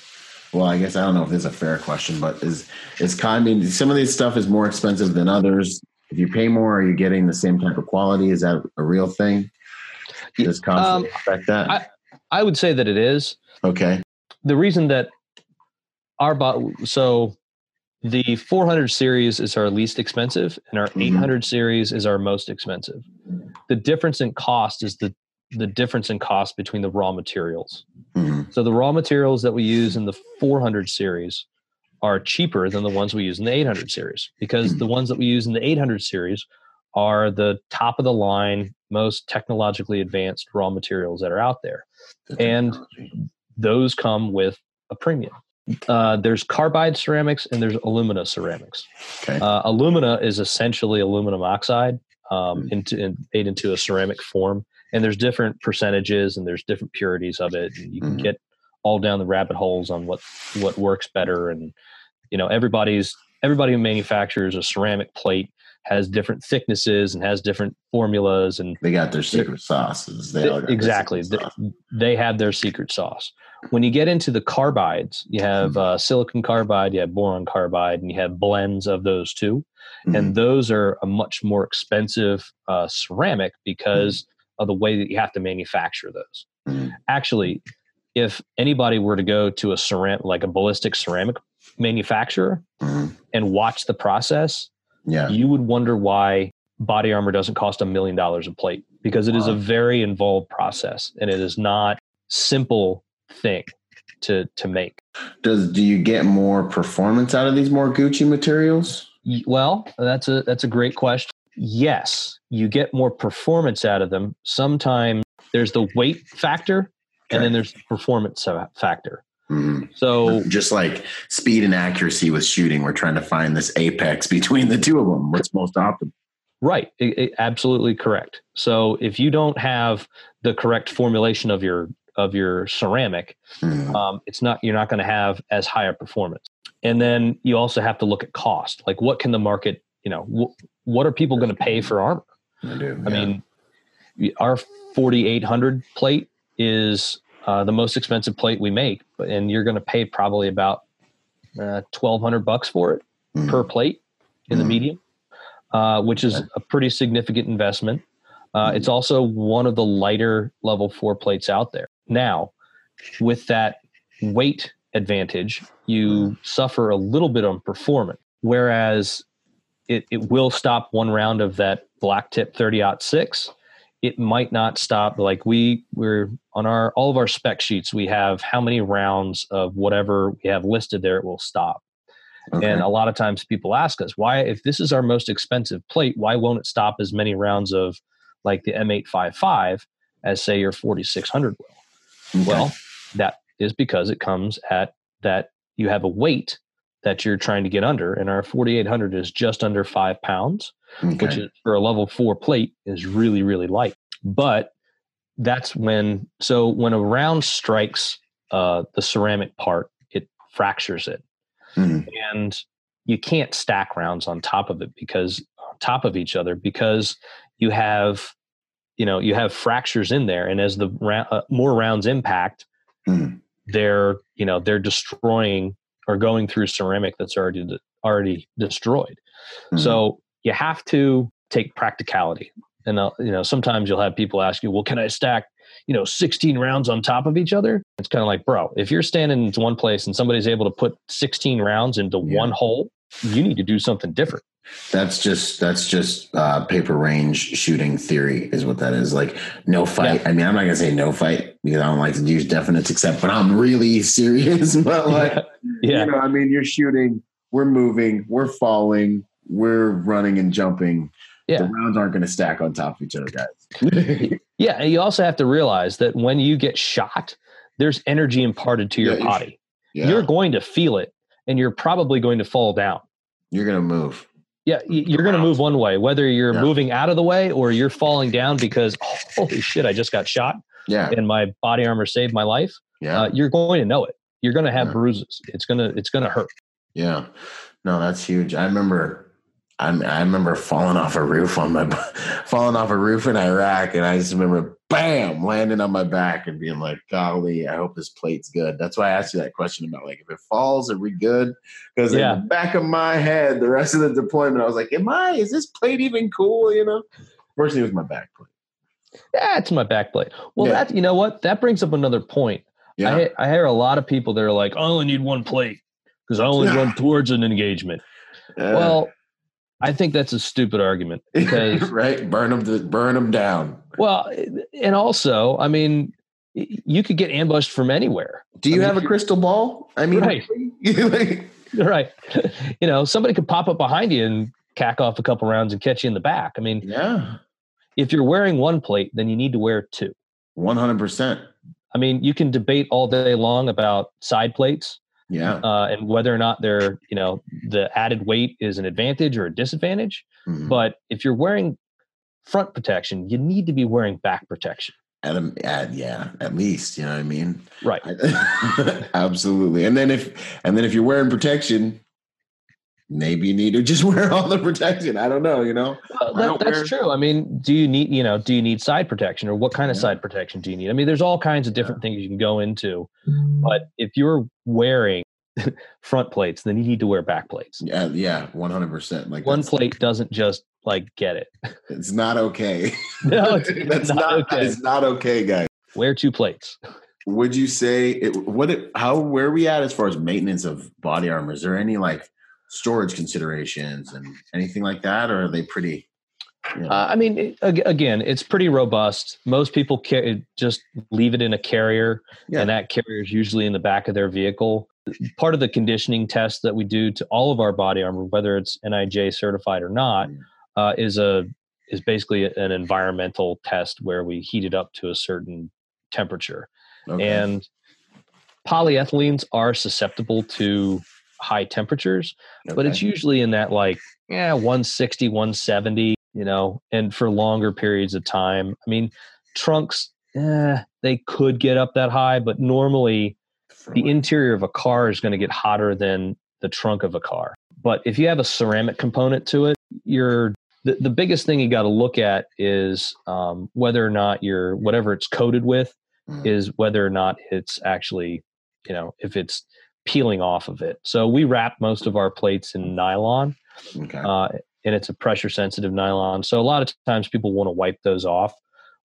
well i guess i don't know if this is a fair question but is is con I mean, some of this stuff is more expensive than others if you pay more are you getting the same type of quality is that a real thing does cost Um, affect that I- I would say that it is. okay the reason that our bot so the 400 series is our least expensive and our Mhm. 800 series is our most expensive the difference in cost is the the difference in cost between the raw materials Mhm. so the raw materials that we use in the 400 series are cheaper than the ones we use in the 800 series because the ones that we use in the 800 series are the top of the line most technologically advanced raw materials that are out there The And- those come with a premium. Uh, there's carbide ceramics and there's alumina ceramics. okay Uh, alumina is essentially aluminum oxide um, Mm. into in, made into a ceramic form, and there's different percentages and there's different purities of it, and you can Mhm. get all down the rabbit holes on what what works better. And you know, everybody's everybody who manufactures a ceramic plate has different thicknesses and has different formulas and they got their secret sauces they exactly secret sauce. they have their secret sauce when you get into the carbides you have Mm-hmm. uh, silicon carbide you have boron carbide and you have blends of those two Mhm. and those are a much more expensive uh, ceramic because Mm-hmm. Of the way that you have to manufacture those. Mhm. actually if anybody were to go to a ceramic like a ballistic ceramic manufacturer Mhm. and watch the process yeah. you would wonder why body armor doesn't cost a million dollars a plate because it is a very involved process and it is not simple thing to to make. Does do you get more performance out of these more gucci materials? Well that's a that's a great question yes you get more performance out of them sometimes there's the weight factor and then there's the performance fa- factor Mhm. so just like speed and accuracy with shooting we're trying to find this apex between the two of them what's most optimal Right, I- I- absolutely correct. So if you don't have the correct formulation of your of your ceramic, Mhm. um, it's not you're not going to have as high a performance. And then you also have to look at cost. Like, what can the market, you know, wh- what are people going to pay for armor? I do. I mean, our 4800 plate is uh, the most expensive plate we make, but- and you're going to pay probably about uh, 1200 bucks for it Mhm. per plate in the Mhm. medium, uh, which is a pretty significant investment. Uh, Mhm. It's also one of the lighter level four plates out there. Now, with that weight advantage, you suffer a little bit on performance, whereas it, it will stop one round of that black tip 30 six. It might not stop. Like we we're on our all of our spec sheets, we have how many rounds of whatever we have listed there. It will stop. Okay. And a lot of times people ask us, why, if this is our most expensive plate, why won't it stop as many rounds of like the M855 as, say, your 4600 will? Okay. Well, that is because it comes at that you have a weight that you're trying to get under, and our 4800 is just under five pounds, okay. which is for a level four plate is really, really light. But that's when, so when a round strikes uh, the ceramic part, it fractures it Mhm. and you can't stack rounds on top of it because on top of each other because you have you know you have fractures in there and as the ra- uh, more rounds impact Mhm. they're you know they're destroying or going through ceramic that's already de- already destroyed Mhm. so you have to take practicality and uh, you know sometimes you'll have people ask you well can i stack you know 16 rounds on top of each other it's kind of like bro if you're standing in one place and somebody's able to put 16 rounds into Yeah. one hole you need to do something different That's just that's just uh, paper range shooting theory is what that is. Like no fight. I mean, I'm not gonna say no fight because I don't like to use definites except when I'm really serious. But like, yeah you know, I mean, you're shooting, we're moving, we're falling, we're running and jumping. Yeah. The rounds aren't gonna stack on top of each other, guys. yeah and you also have to realize that when you get shot there's energy imparted to your Yeah, body. Yeah. You're going to feel it, and you're probably going to fall down. You're gonna move. Yeah, you're going to move one way, whether you're Yeah. moving out of the way or you're falling down because holy shit, I just got shot Yeah. and my body armor saved my life. Yeah. Uh, you're going to know it. You're going to have Yeah. bruises. It's gonna it's gonna hurt. Yeah, no, that's huge. I remember, I, I remember falling off a roof on my, falling off a roof in Iraq, and I just remember, bam, landing on my back and being like, "Golly, I hope this plate's good." That's why I asked you that question about like if it falls, are we good? Because Yeah. in the back of my head, the rest of the deployment, I was like, "Am I? Is this plate even cool?" You know. First thing was my back plate. Yeah, it's my back plate. Well, Yeah. that you know what that brings up another point. Yeah. I, I hear a lot of people that are like, I only need one plate because I only Yeah. run towards an engagement. Uh, well, I think that's a stupid argument because, right, burn them, to, burn them down. Well, and also, I mean, you could get ambushed from anywhere. Do you I mean, have a crystal ball? I mean, Right. like, Right. you know, somebody could pop up behind you and cack off a couple rounds and catch you in the back. I mean, yeah, if you're wearing one plate, then you need to wear two. one hundred percent. I mean, you can debate all day long about side plates Yeah. uh, and whether or not they're, you know, the added weight is an advantage or a disadvantage. Mhm. But if you're wearing front protection, you need to be wearing back protection. At, a, at yeah, at least you know what I mean. Right. Absolutely. And then if and then if you're wearing protection, maybe you need to just wear all the protection. I don't know. You know. Well, I that, that's wear- true. I mean, do you need, you know, do you need side protection or what kind of Yeah. side protection do you need? I mean, there's all kinds of different things you can go into. Mm. But if you're wearing front plates, then you need to wear back plates. Yeah. Yeah. One hundred percent. Like One that's- plate doesn't just like get it. It's not okay. No, it's that's not not. okay. It's not okay, guys. Wear two plates. Would you say it? What? It, how? Where are we at as far as maintenance of body armor? Is there any like storage considerations and anything like that, or are they pretty? You know, Uh, I mean, it, again, it's pretty robust. Most people ca- just leave it in a carrier, Yeah. and that carrier is usually in the back of their vehicle. Part of the conditioning test that we do to all of our body armor, whether it's NIJ certified or not. Uh, is a is basically an environmental test where we heat it up to a certain temperature. okay. And polyethylenes are susceptible to high temperatures, but it's usually in that like yeah 160 170 you know and for longer periods of time i mean trunks eh, they could get up that high but normally the interior of a car is going to get hotter than the trunk of a car but if you have a ceramic component to it you're the, the biggest thing you got to look at is um, whether or not you're whatever it's coated with Mm. is whether or not it's actually you know if it's peeling off of it so we wrap most of our plates in nylon okay. uh, and it's a pressure sensitive nylon. So a lot of times people want to wipe those off.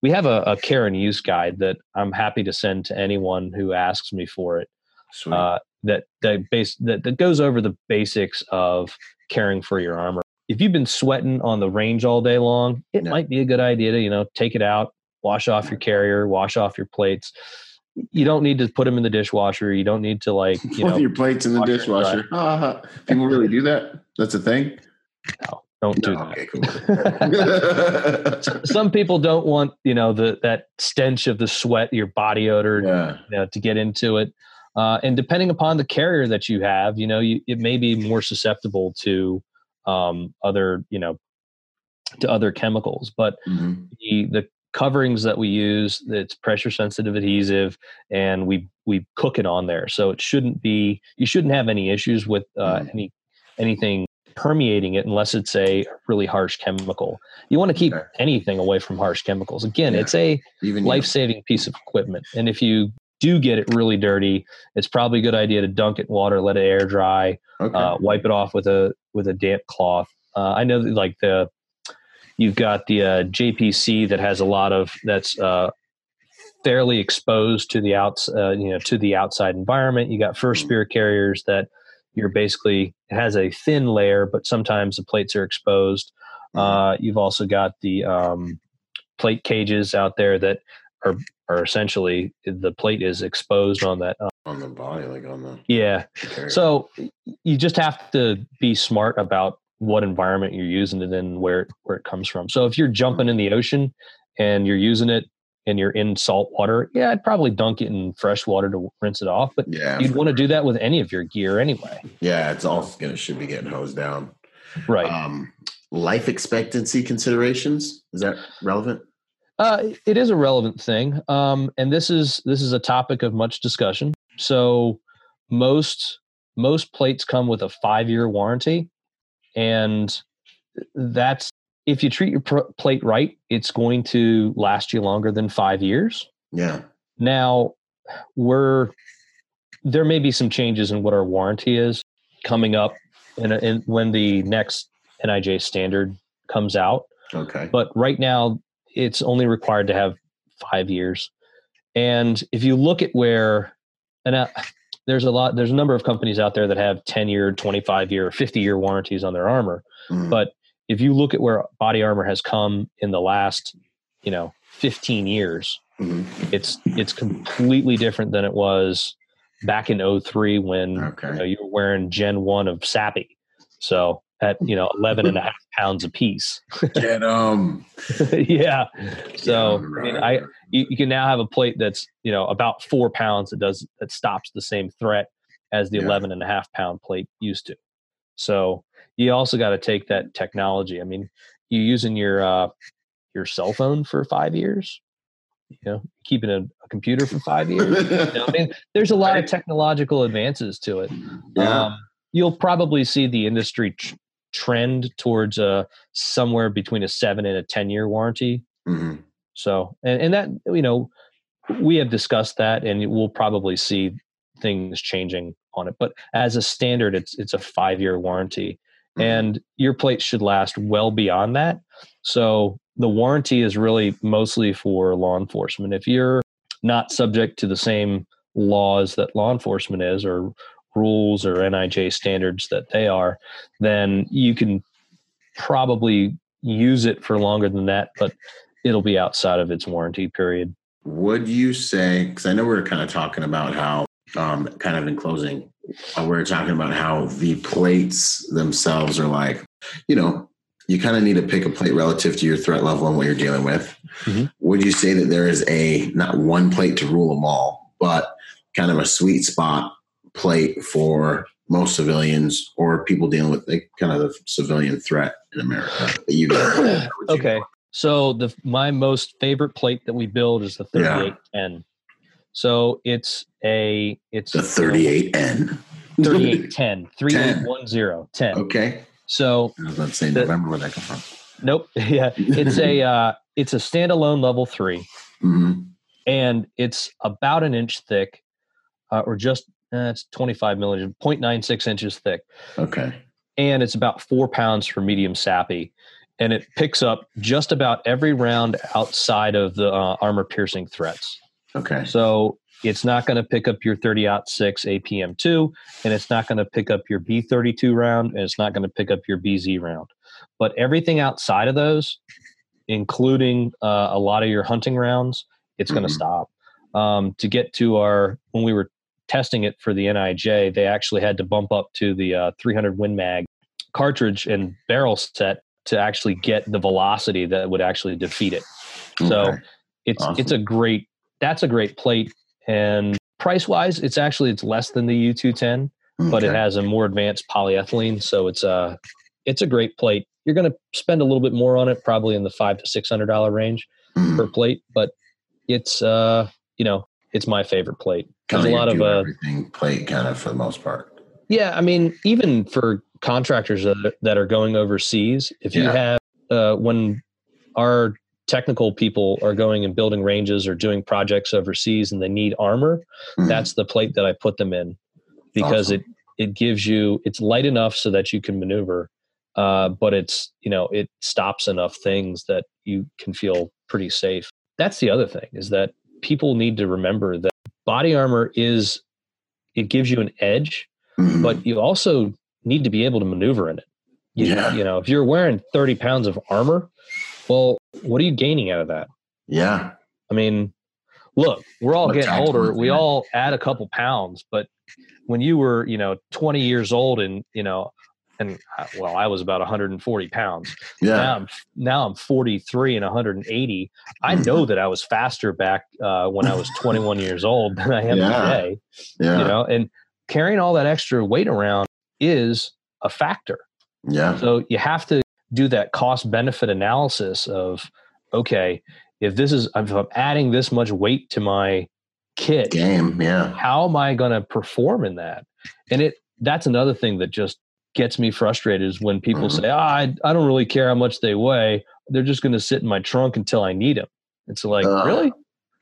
We have a, a care and use guide that I'm happy to send to anyone who asks me for it. Sweet. Uh, that that base that, that goes over the basics of caring for your armor. If you've been sweating on the range all day long, it might be a good idea to you know take it out, wash off your carrier, wash off your plates. You don't need to put them in the dishwasher. You don't need to like you Put know your plates in the dishwasher. Ha. People really do that. That's a thing. No. don't do No, that. okay, cool. some people don't want you know the that stench of the sweat your body odor yeah. you know, to get into it uh, and depending upon the carrier that you have you know you, it may be more susceptible to um, other you know to other chemicals but Mhm. the the coverings that we use it's pressure sensitive adhesive and we we cook it on there so it shouldn't be you shouldn't have any issues with uh, Mhm. any anything permeating it unless it's a really harsh chemical you want to keep Okay. anything away from harsh chemicals again Yeah. it's a Even life-saving piece of equipment and if you do get it really dirty it's probably a good idea to dunk it in water let it air dry Okay. uh, wipe it off with a with a damp cloth. Uh, I know that like the you've got the uh, JPC that has a lot of that's uh, fairly exposed to the outs uh, you know to the outside environment. You got first Mhm. spear carriers that you're basically it has a thin layer, but sometimes the plates are exposed. Mhm. Uh, you've also got the um, plate cages out there that are are essentially the plate is exposed on that. Uh, on the body, like on the. yeah, carrier. so you just have to be smart about what environment you're using it in, where where it comes from. So if you're jumping in the ocean and you're using it, and you're in salt water, yeah, I'd probably dunk it in fresh water to rinse it off. But Yeah. you'd want to do that with any of your gear anyway. Yeah, it's all gonna should be getting hosed down. Right. Um, life expectancy considerations is that relevant? Uh, it is a relevant thing, um, and this is this is a topic of much discussion. So most most plates come with a five year warranty, and that's if you treat your pr- plate right, it's going to last you longer than five years. Yeah. Now, we're there may be some changes in what our warranty is coming up, and in, when the next NIJ standard comes out Okay. but right now it's only required to have five years and if you look at where and uh, there's a lot there's a number of companies out there that have 10 year 25 year 50 year warranties on their armor Mhm. but if you look at where body armor has come in the last you know 15 years Mhm. it's it's completely different than it was back in 03 when Okay. you, know, you were wearing gen 1 of SAPI so at you know 11 and a half pounds a piece Get 'em. yeah. So Yeah, I mean. I you, you can now have a plate that's you know about four pounds that does that stops the same threat as the Yeah. 11 and a half pound plate used to. So you also got to take that technology. I mean, you using your uh, your cell phone for five years, you know, keeping a, a computer for five years. You know, I mean, there's a lot of technological advances to it. yeah. Um, you'll probably see the industry tr- trend towards uh, somewhere between a seven and a 10 year warranty. Mhm. So, and, and that, you know, we have discussed that and we'll probably see things changing on it. But as a standard, it's, it's a five year warranty Mhm. and your plate should last well beyond that. So the warranty is really mostly for law enforcement. If you're not subject to the same laws that law enforcement is or rules or NIJ standards that they are, then you can probably use it for longer than that, but it'll be outside of its warranty period. Would you say, because I know we are kind of talking about how, um, kind of in closing, uh, we we're talking about how the plates themselves are like, you know, you kind of need to pick a plate relative to your threat level and what you're dealing with. Mhm. Would you say that there is a, not one plate to rule them all, but kind of a sweet spot plate for most civilians or people dealing with like, kind of the civilian threat in America you Okay. So the my most favorite plate that we build is the Yeah. 3810. So it's a it's The 38N. 3810 3810 10. Okay. So I was about to say The- November. Where'd that come from? nope. Yeah. It's a uh it's a standalone level 3 hmm and it's about an inch thick uh, or just it's 25 millimeters 0.96 inches thick. Okay. and it's about four pounds for medium SAPI. And it picks up just about every round outside of the uh, armor piercing threats. Okay. so it's not going to pick up your 30 6 apm2 and it's not going to pick up your b32 round and it's not going to pick up your bz round. But everything outside of those including uh, a lot of your hunting rounds it's going to stop. Um, to get to our when we were testing it for the nij they actually had to bump up to the uh, 300 win mag cartridge and barrel set to actually get the velocity that would actually defeat it. So it's Awesome. it's a great that's a great plate. And price wise it's actually it's less than the u210 but it has a more advanced polyethylene. So it's a it's a great plate. You're going to spend a little bit more on it probably in the five to six hundred dollar range Mhm. per plate but it's uh you know it's my favorite plate Kinda a lot of uh everything plate kind of for the most part. yeah, I mean, even for contractors that, that are going overseas, if you have uh, when our technical people are going and building ranges or doing projects overseas and they need armor, Mhm. that's the plate that I put them in because Awesome. it it gives you it's light enough so that you can maneuver, uh, but it's you know it stops enough things that you can feel pretty safe. That's the other thing is that people need to remember that body armor is it gives you an edge Mhm. but you also need to be able to maneuver in it. You, Yeah. you know, if you're wearing 30 pounds of armor, well, what are you gaining out of that? yeah, I mean, look, we're all What getting older. We all add a couple pounds, but when you were, you know, 20 years old and, you know, and well, I was about 140 pounds. Yeah. Now I'm now I'm 43 and 180. I Mhm. know that I was faster back uh, when I was 21 years old than I am Yeah. today. Yeah. You know, and carrying all that extra weight around is a factor. yeah. So you have to do that cost benefit analysis of okay, if this is if I'm adding this much weight to my kit, Game. Yeah. how am I going to perform in that? And it that's another thing that just gets me frustrated is when people Mhm. say, oh, I, I don't really care how much they weigh. They're just going to sit in my trunk until I need them. It's like, Ugh. really?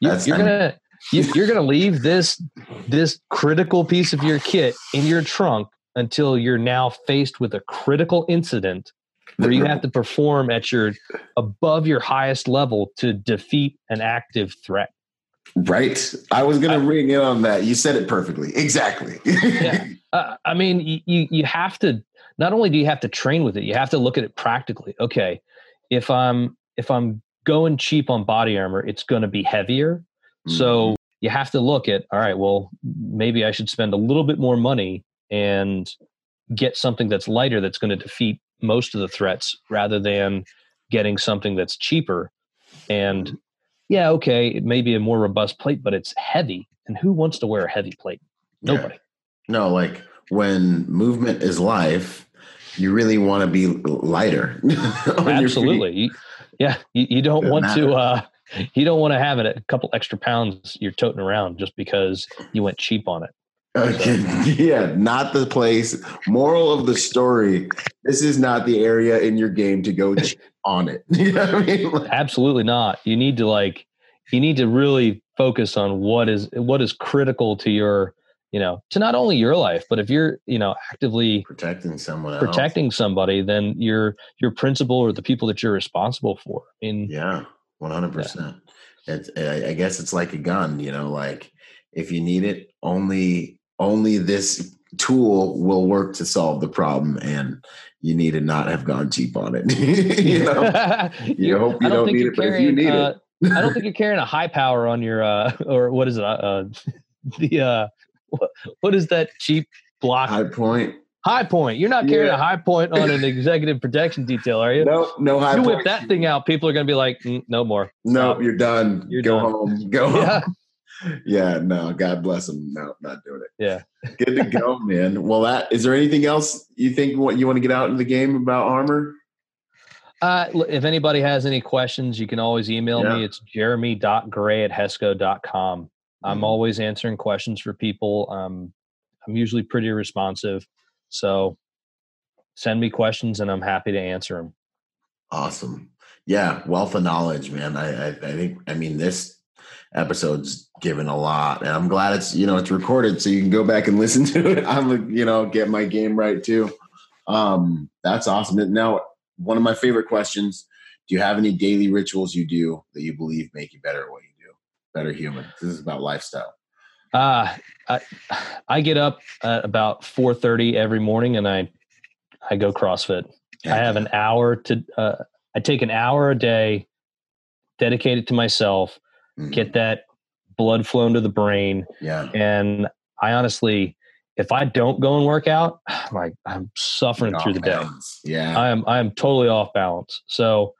You, you're gonna you, you're gonna leave this this critical piece of your kit in your trunk until you're now faced with a critical incident where you have to perform at your above your highest level to defeat an active threat. Right. I was gonna ring in on that. You said it perfectly. Exactly. Yeah. Uh, I mean, you, you have to not only do you have to train with it, you have to look at it practically. Okay, if I'm if I'm going cheap on body armor, it's going to be heavier. Mm-hmm. So you have to look at all right. Well, maybe I should spend a little bit more money and get something that's lighter that's going to defeat most of the threats rather than getting something that's cheaper. And yeah, okay, it may be a more robust plate, but it's heavy. And who wants to wear a heavy plate? Nobody. No, like when movement is life, you really want to be lighter. on your feet. absolutely yeah you, you don't want to uh you don't want to have it a couple extra pounds you're toting around just because you went cheap on it Okay. yeah, not the place. Moral of the story: This is not the area in your game to go on it. You know what I mean? Like, absolutely not you need to like you need to really focus on what is what is critical to your you know to not only your life but if you're you know actively protecting someone else. protecting somebody then your your principal or the people that you're responsible for i mean Yeah, one hundred percent. It's. I guess it's like a gun. You know, like if you need it, only only this tool will work to solve the problem, and you need to not have gone cheap on it. you know, you hope you I don't need it, but if you need it, uh, I don't think you're carrying a high power on your uh or what is it uh the uh what, what is that cheap block Hi-Point. high point you're not carrying Yeah. a Hi-Point on an executive protection detail are you No, no high. Point. You whip that thing out people are going to be like "Mm, no more No, Stop." you're done. You're Go done. home. Go yeah home. Yeah, no, God bless him. No, not doing it. yeah Good to go, man. Well, that is there anything else you think what you want to get out in the game about armor? uh if anybody has any questions you can always email me Yeah. it's jeremy.gray at hesco.com i'm Mhm. always answering questions for people um i'm usually pretty responsive so send me questions and i'm happy to answer them Awesome. Yeah, wealth of knowledge, man. I, I, I think. I mean, this episode's given a lot, and I'm glad it's you know it's recorded, so you can go back and listen to it. I'm you know get my game right too. Um, that's awesome. Now, one of my favorite questions: Do you have any daily rituals you do that you believe make you better at what you better human? This is about lifestyle. uh i i get up at about 4.30 every morning and i i go crossfit I have an hour to. Uh, I take an hour a day, dedicate it to myself, Mhm. get that blood flowing to the brain, yeah. and I honestly, if I don't go and work out, I'm like I'm suffering through the Off day. Yeah. I am I am totally off balance. So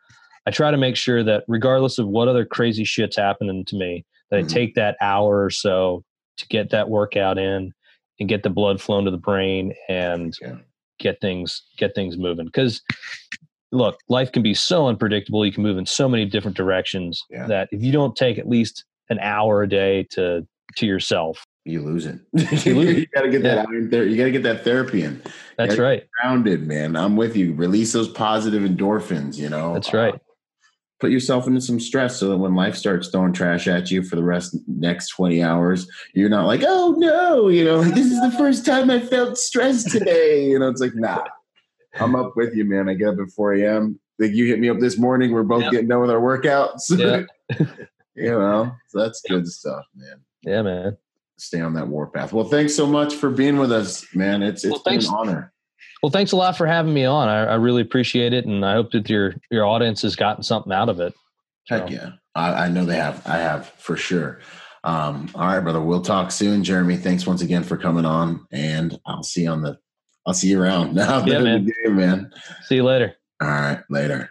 I try to make sure that regardless of what other crazy shit's happening to me, that Mhm. I take that hour or so to get that workout in and get the blood flowing to the brain and Yeah. get things get things moving because look life can be so unpredictable you can move in so many different directions Yeah. that if you don't take at least an hour a day to to yourself you lose it. You lose you got to get that iron ther- You got to get that therapy in. that's right Grounded, man. I'm with you. Release those positive endorphins. You know. that's Uh, right put yourself into some stress so that when life starts throwing trash at you for the rest next 20 hours, you're not like, oh no, you know, this is the first time I felt stressed today. You know, it's like, nah. I'm up with you, man. I get up at 4 a.m. Like you hit me up this morning. We're both Yep. getting done with our workouts. Yeah. you know, so that's good stuff, man. yeah man Stay on that warpath. Well, thanks so much for being with us, man. It's it's Well, been an honor. Well thanks a lot for having me on i, I really appreciate it and i hope that your your audience has gotten something out of it Heck So, yeah. I, I know they have. I have for sure. Um, all right, brother. We'll talk soon. Jeremy, thanks once again for coming on. And I'll see you on the I'll see you around. Now, Yeah, man. Game, man. See you later. All right, later.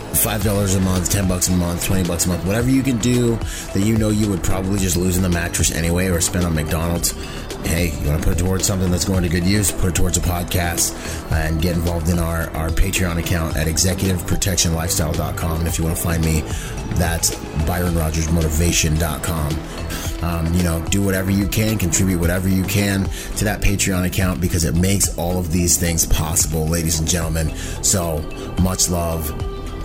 five dollars a month, ten bucks a month, twenty bucks a month, whatever you can do that you know you would probably just lose in the mattress anyway or spend on McDonald's. Hey, you want to put it towards something that's going to good use? Put it towards a podcast and get involved in our, our Patreon account at executiveprotectionlifestyle.com. And if you want to find me, that's ByronRogersMotivation.com. Um, you know, do whatever you can, contribute whatever you can to that Patreon account because it makes all of these things possible, ladies and gentlemen. So much love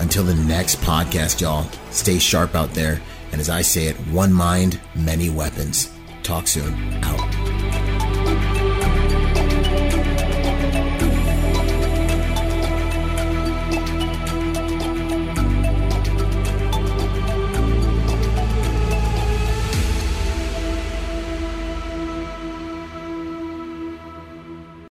until the next podcast, y'all, stay sharp out there. And as I say it, one mind, many weapons. Talk soon. Out.